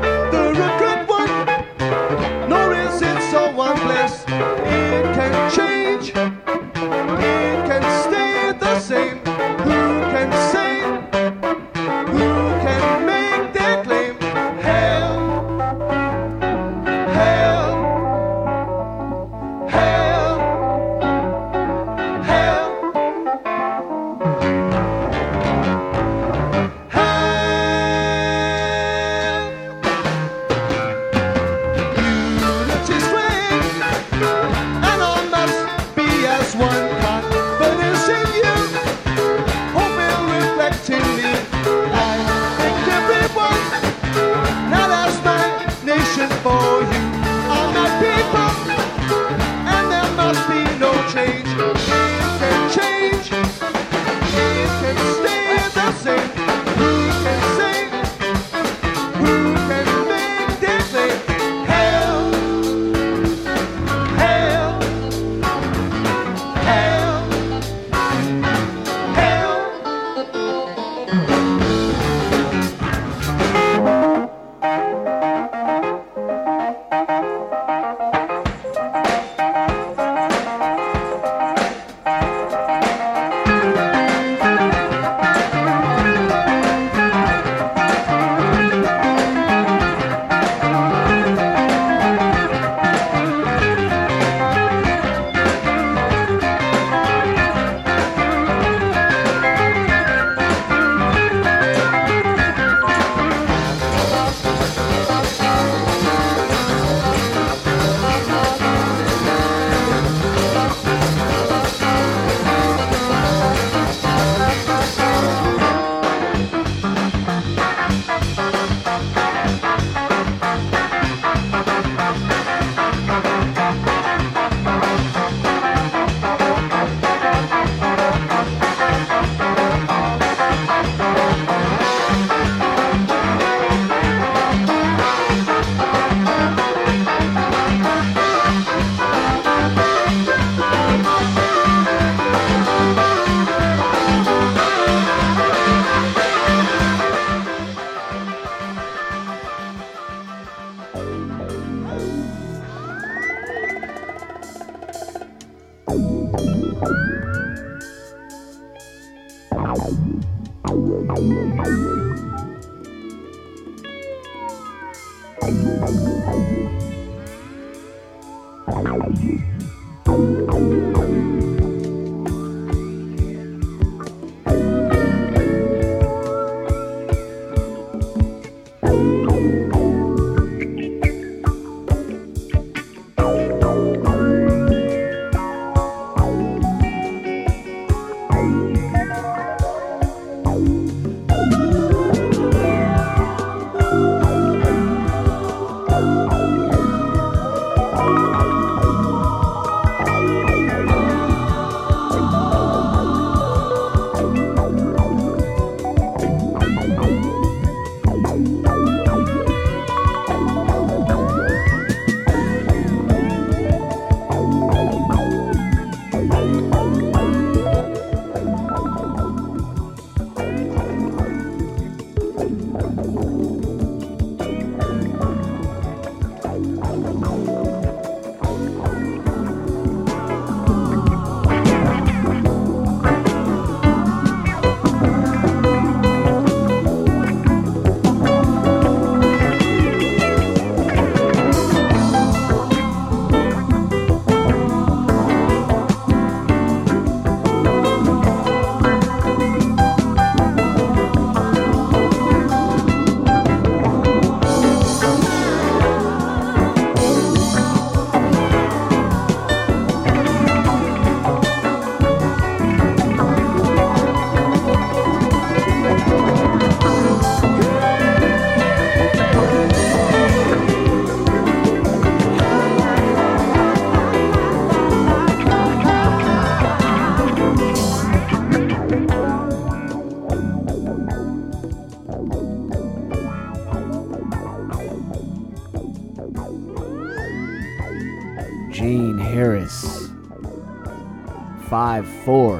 four.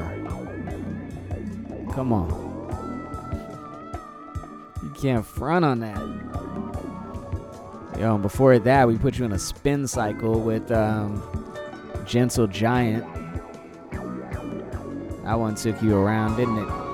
Come on. You can't front on that. Yo, and before that, we put you in a spin cycle with um, Gentle Giant. That one took you around, didn't it?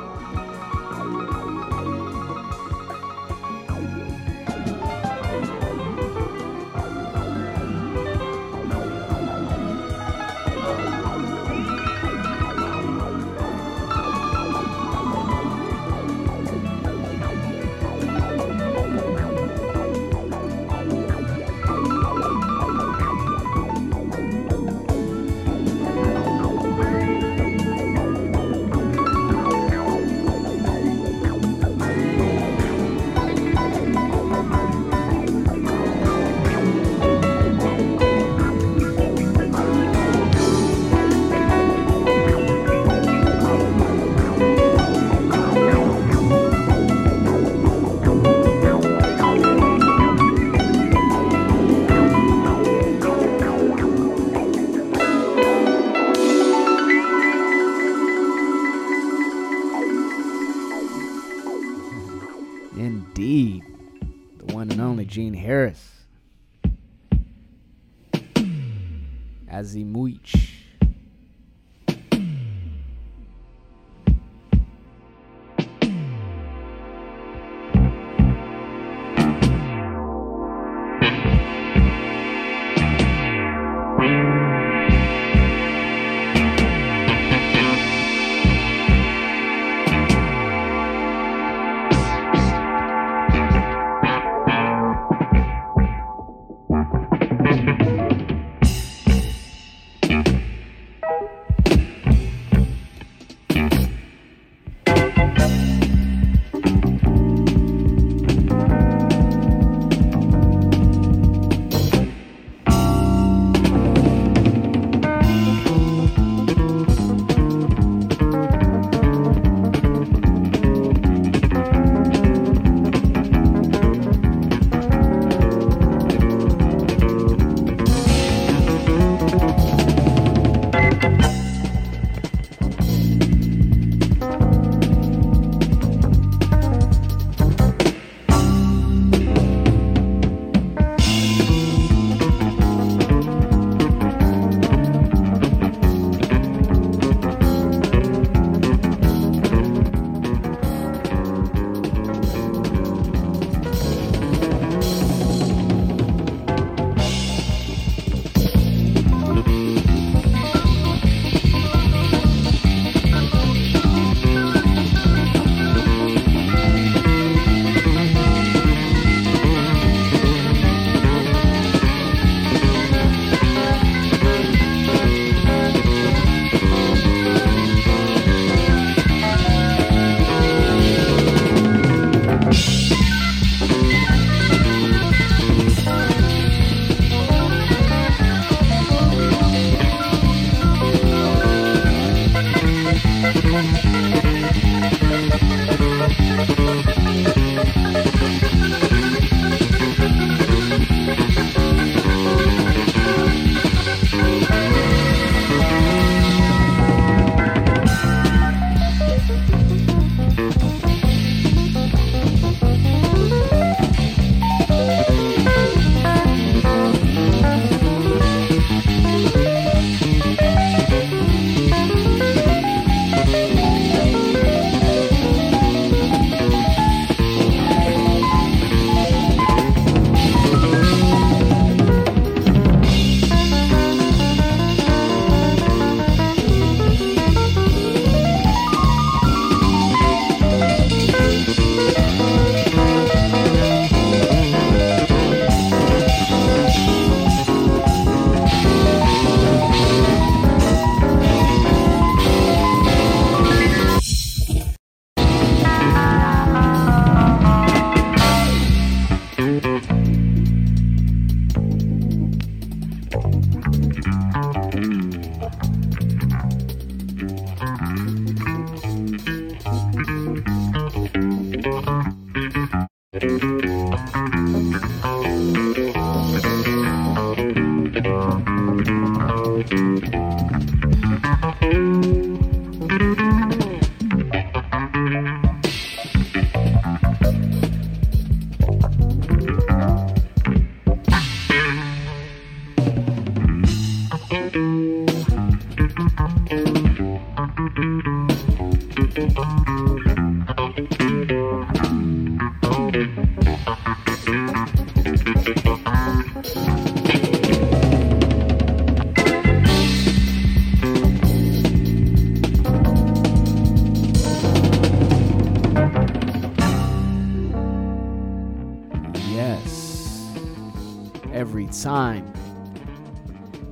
Time.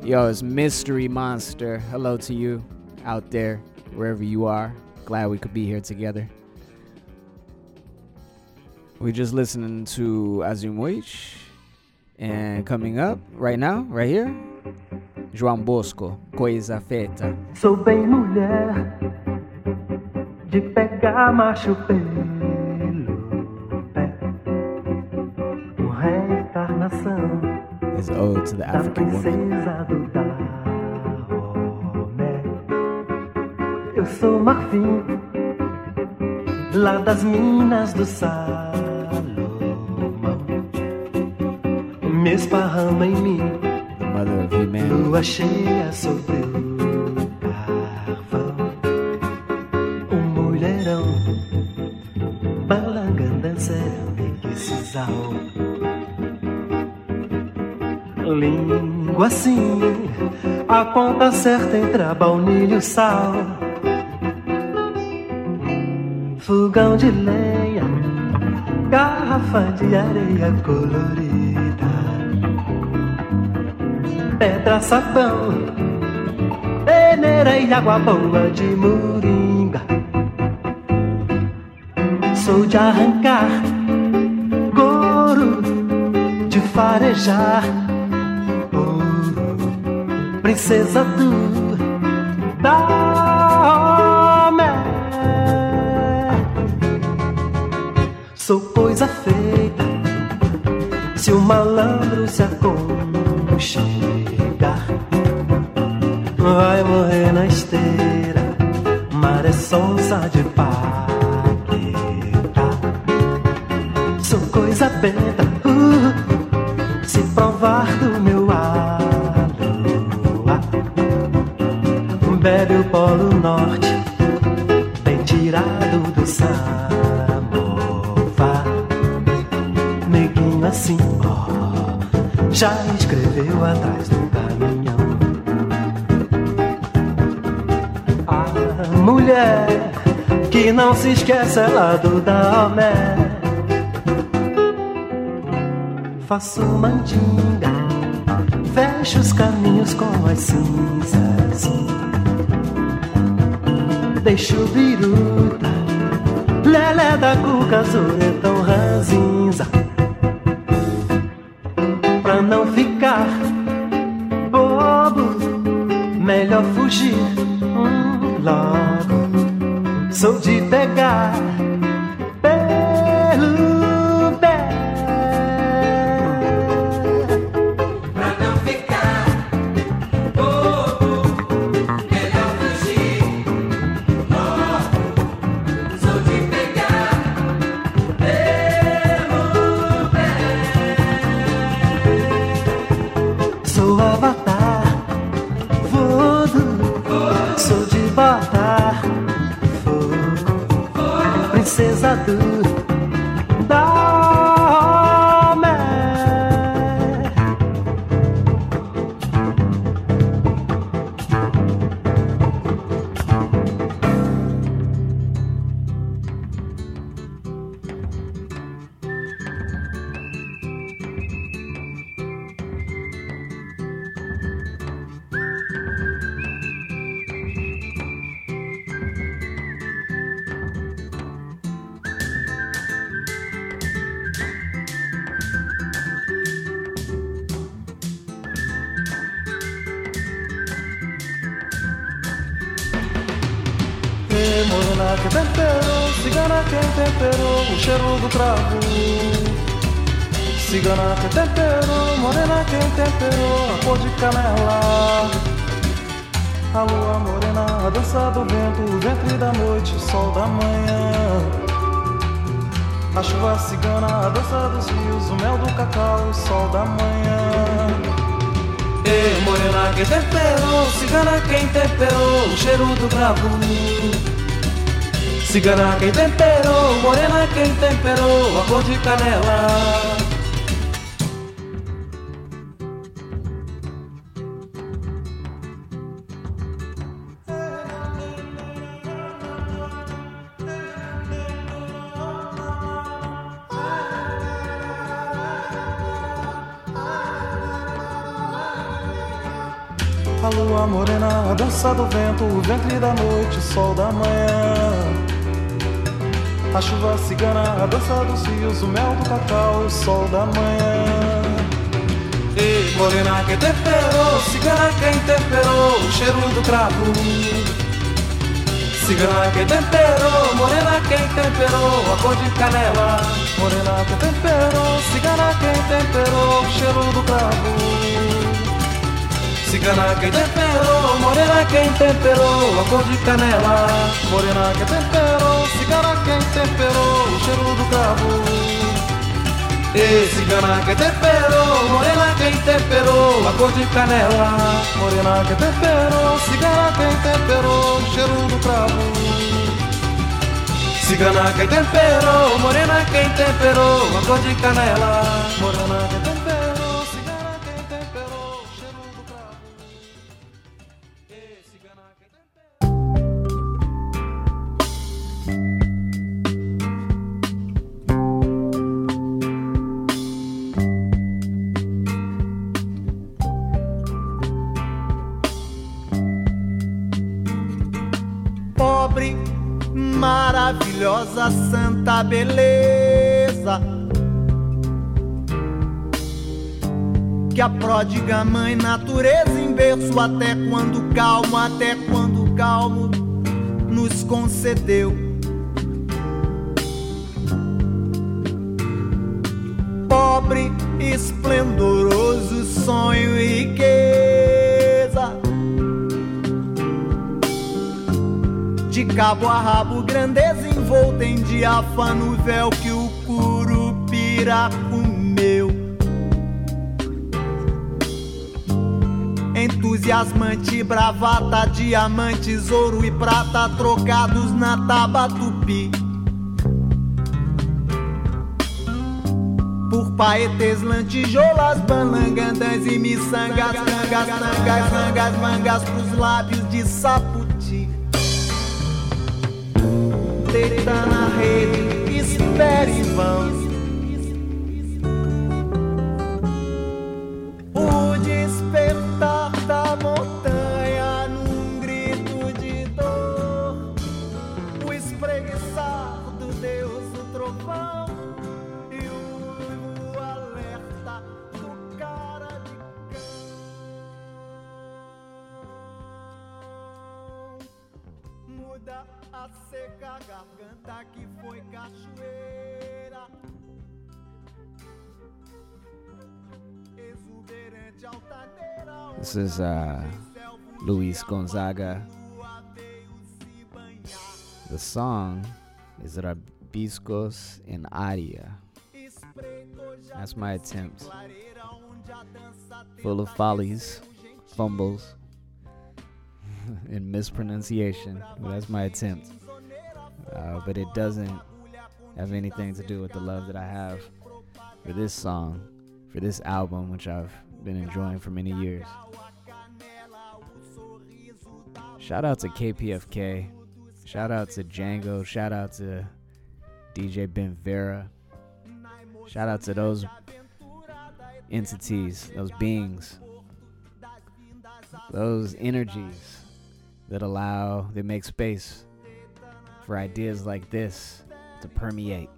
Yo, it's Mystery Monster. Hello to you out there, wherever you are. Glad we could be here together. We're just listening to Azimwich. And coming up right now, right here, João Bosco, Coisa Feita. Sou bem mulher de pegar macho pelo His ode to the African woman. Eu sou marfim lá das minas do Salomão. Me esparrama em mim. The mother of humanity. Lua cheia sobre Língua assim. A conta certa entre a baunilha e o sal. Fogão de lenha Garrafa de areia colorida. Pedra, sabão, peneira e água boa de moringa. Sou de arrancar farejar princesa do da não se esquece é lá do Daomé. Faço mandinga, fecho os caminhos com as cinzas. Deixo biruta, lelé da cuca, tão No. Morena que temperou, cigana quem temperou o cheiro do cravo. Cigana que temperou, morena quem temperou a cor de canela. A lua morena, a dança do vento, o ventre da noite, o sol da manhã. A chuva cigana, a dança dos rios, o mel do cacau, o sol da manhã. Ei, morena que temperou, cigana quem temperou o cheiro do cravo. Cigana quem temperou, morena quem temperou, a cor de canela. A lua morena, a dança do vento, o ventre da noite, o sol da manhã. A chuva cigana, a dança dos rios, o mel do cacau, o sol da manhã. Ei, morena quem temperou, cigana quem temperou, o cheiro do cravo. Cigana quem temperou, morena quem temperou, a cor de canela. Morena quem temperou, cigana quem temperou, o cheiro do cravo. Cigana quem temperou, morena quem temperou, a cor de canela. Morena quem temperou, cigana quem temperou, o cheiro do cravo. E cigana quem temperou, morena quem temperou, a cor de canela. Morena quem temperou, cigana quem temperou, o cheiro do cravo. Cigana quem temperou, morena quem temperou, a cor de canela. Morena quem santa beleza. Que a pródiga mãe natureza em berço até quando calmo, até quando calmo nos concedeu. Pobre, esplendoroso sonho e riqueza. De cabo a rabo, grandeza envolta em diáfano véu que o curupira comeu. Entusiasmante, bravata, diamantes, ouro e prata trocados na taba tupi. Por paetes, lantijoulas, balangandãs e miçangas, cangas, tangas, rangas, mangas pros lábios de saputi. Deita na rede, espere em vão. A seca garganta que foi cachoeira. This is uh, Luis Gonzaga. The song is Rabiscos in Aria. That's my attempt. Full of follies, fumbles, and mispronunciation. That's my attempt. Uh, but it doesn't have anything to do with the love that I have for this song, for this album, which I've been enjoying for many years. Shout out to KPFK. Shout out to Django. Shout out to DJ Ben Vera. Shout out to those entities, those beings, those energies that allow, that make space for ideas like this to permeate.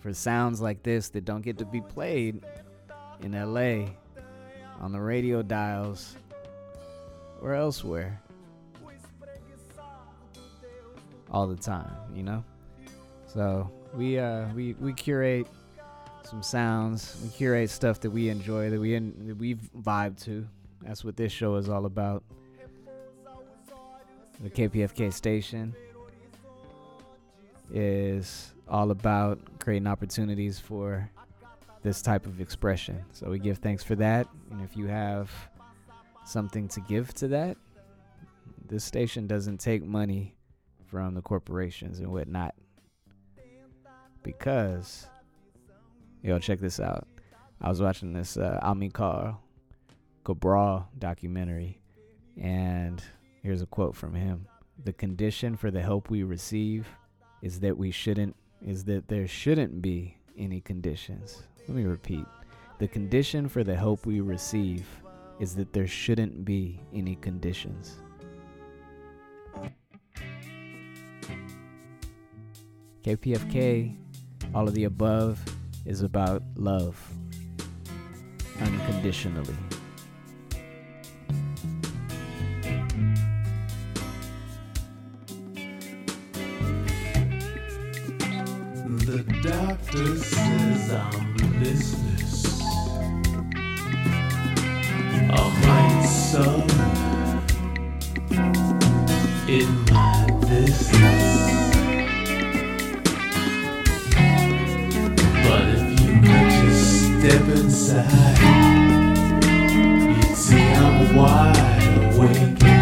For sounds like this that don't get to be played in LA on the radio dials or elsewhere all the time, you know? So we uh we we curate some sounds, we curate stuff that we enjoy, that we that we vibe to. That's what this show is all about. The KPFK station is all about creating opportunities for this type of expression. So we give thanks for that. And if you have something to give to that, this station doesn't take money from the corporations and whatnot. Because, yo, check this out. I was watching this uh, Amilcar Cabral documentary, and here's a quote from him: "The condition for the help we receive is that we shouldn't is that there shouldn't be any conditions." Let me repeat: the condition for the help we receive is that there shouldn't be any conditions. KPFK, all of the above is about love unconditionally. The doctor says I'm listless. Might suffer in my business. But if you could just step inside, you'd see I'm wide awake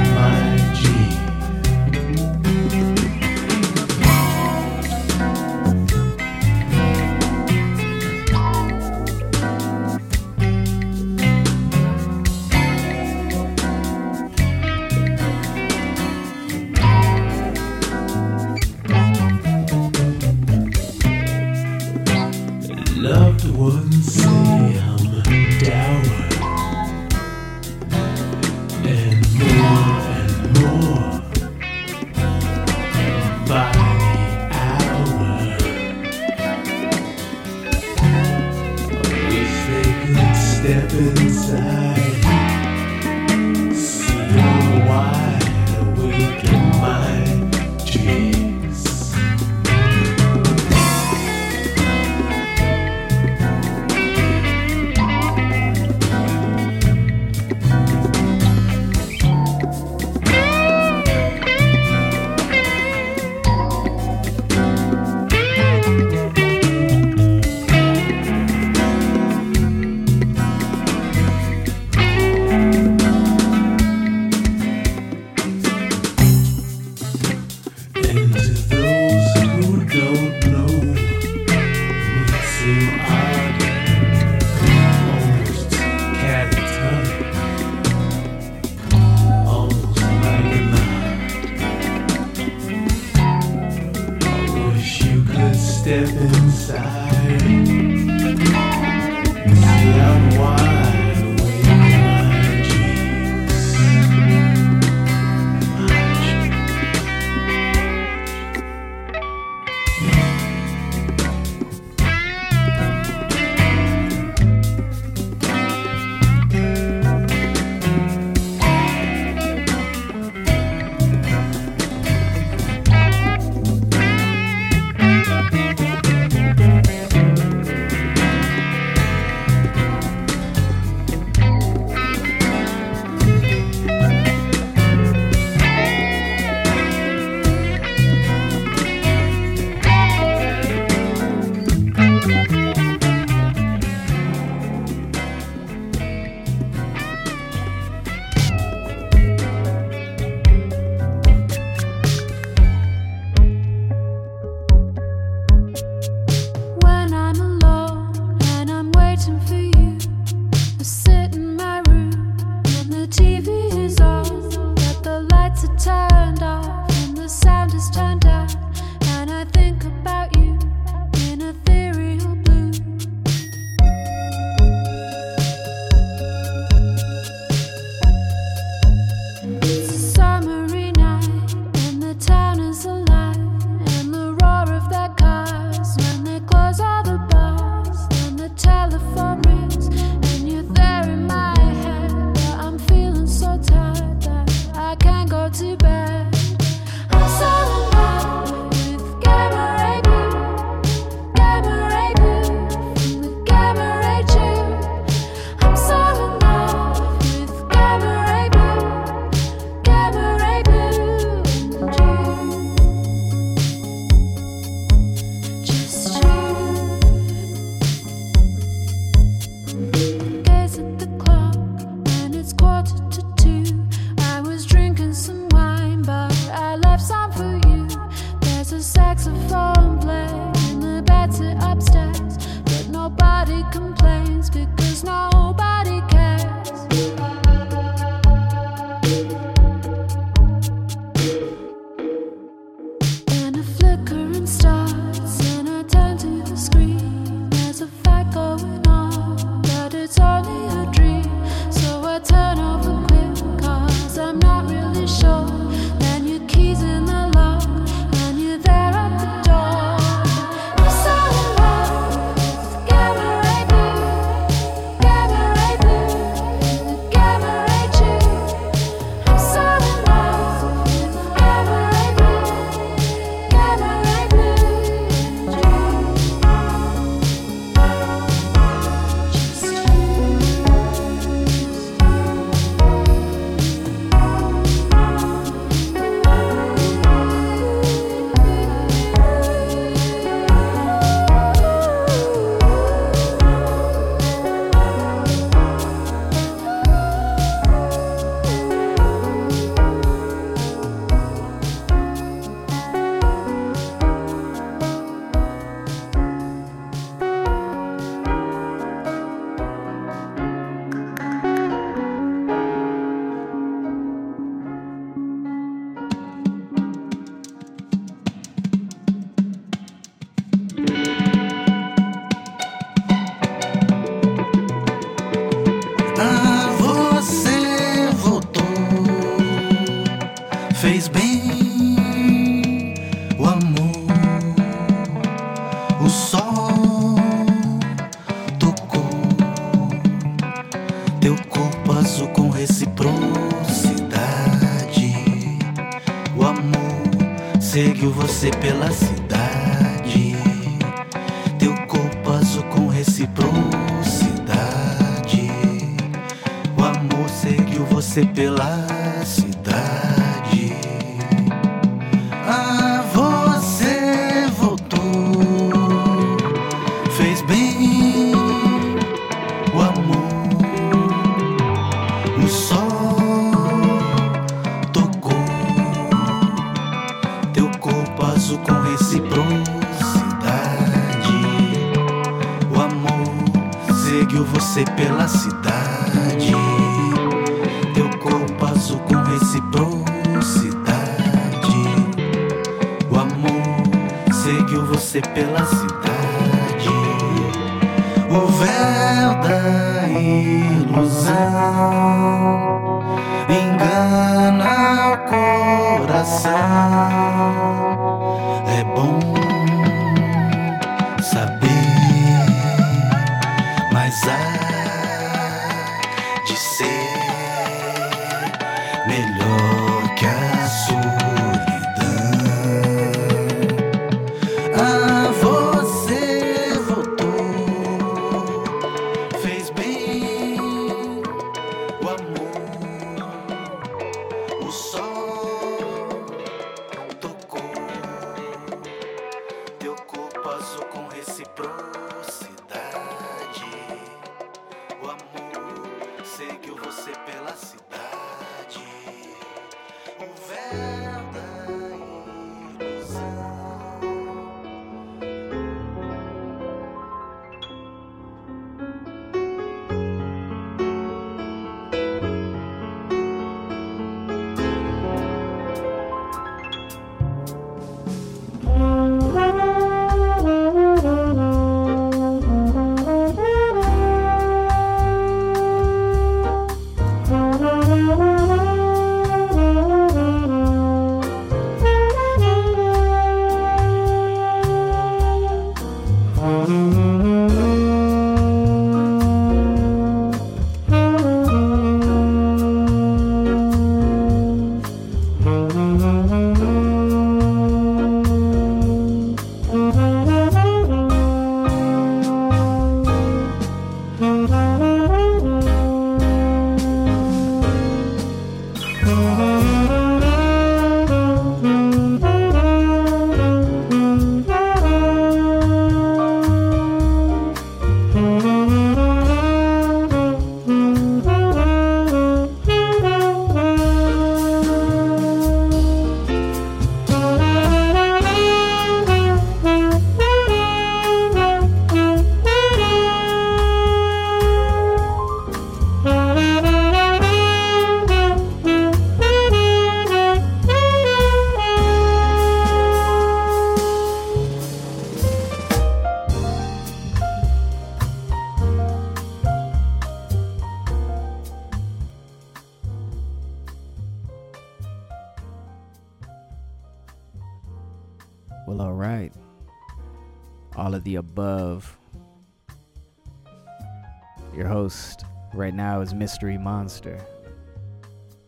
Mystery Monster.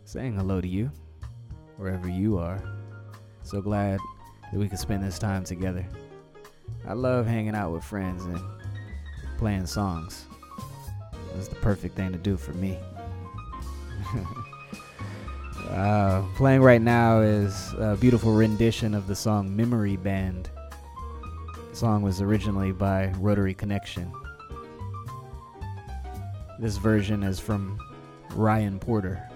Saying hello to you, wherever you are. So glad that we could spend this time together. I love hanging out with friends and playing songs. It's the perfect thing to do for me. Uh, playing right now is a beautiful rendition of the song Memory Band. The song was originally by Rotary Connection. This version is from Ryan Porter.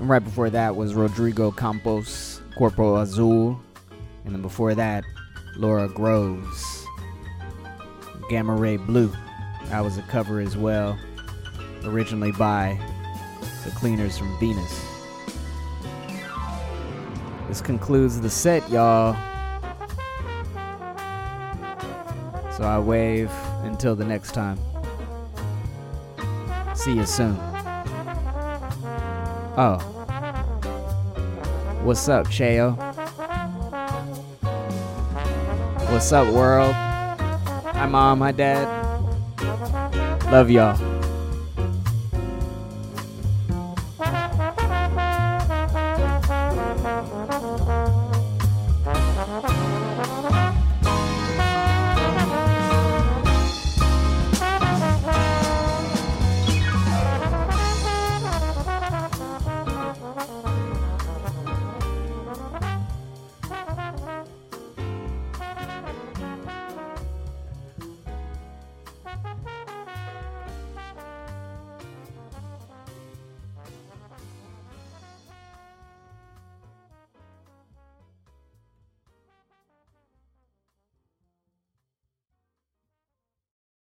And right before that was Rodrigo Campos, Corpo Azul. And then before that, Laura Groves, Gamma Ray Blue. That was a cover as well originally by the Cleaners from Venus. This concludes the set, y'all. So I wave until the next time. See you soon. Oh. What's up, Cheo? What's up, world? Hi, mom. Hi, dad. Love y'all.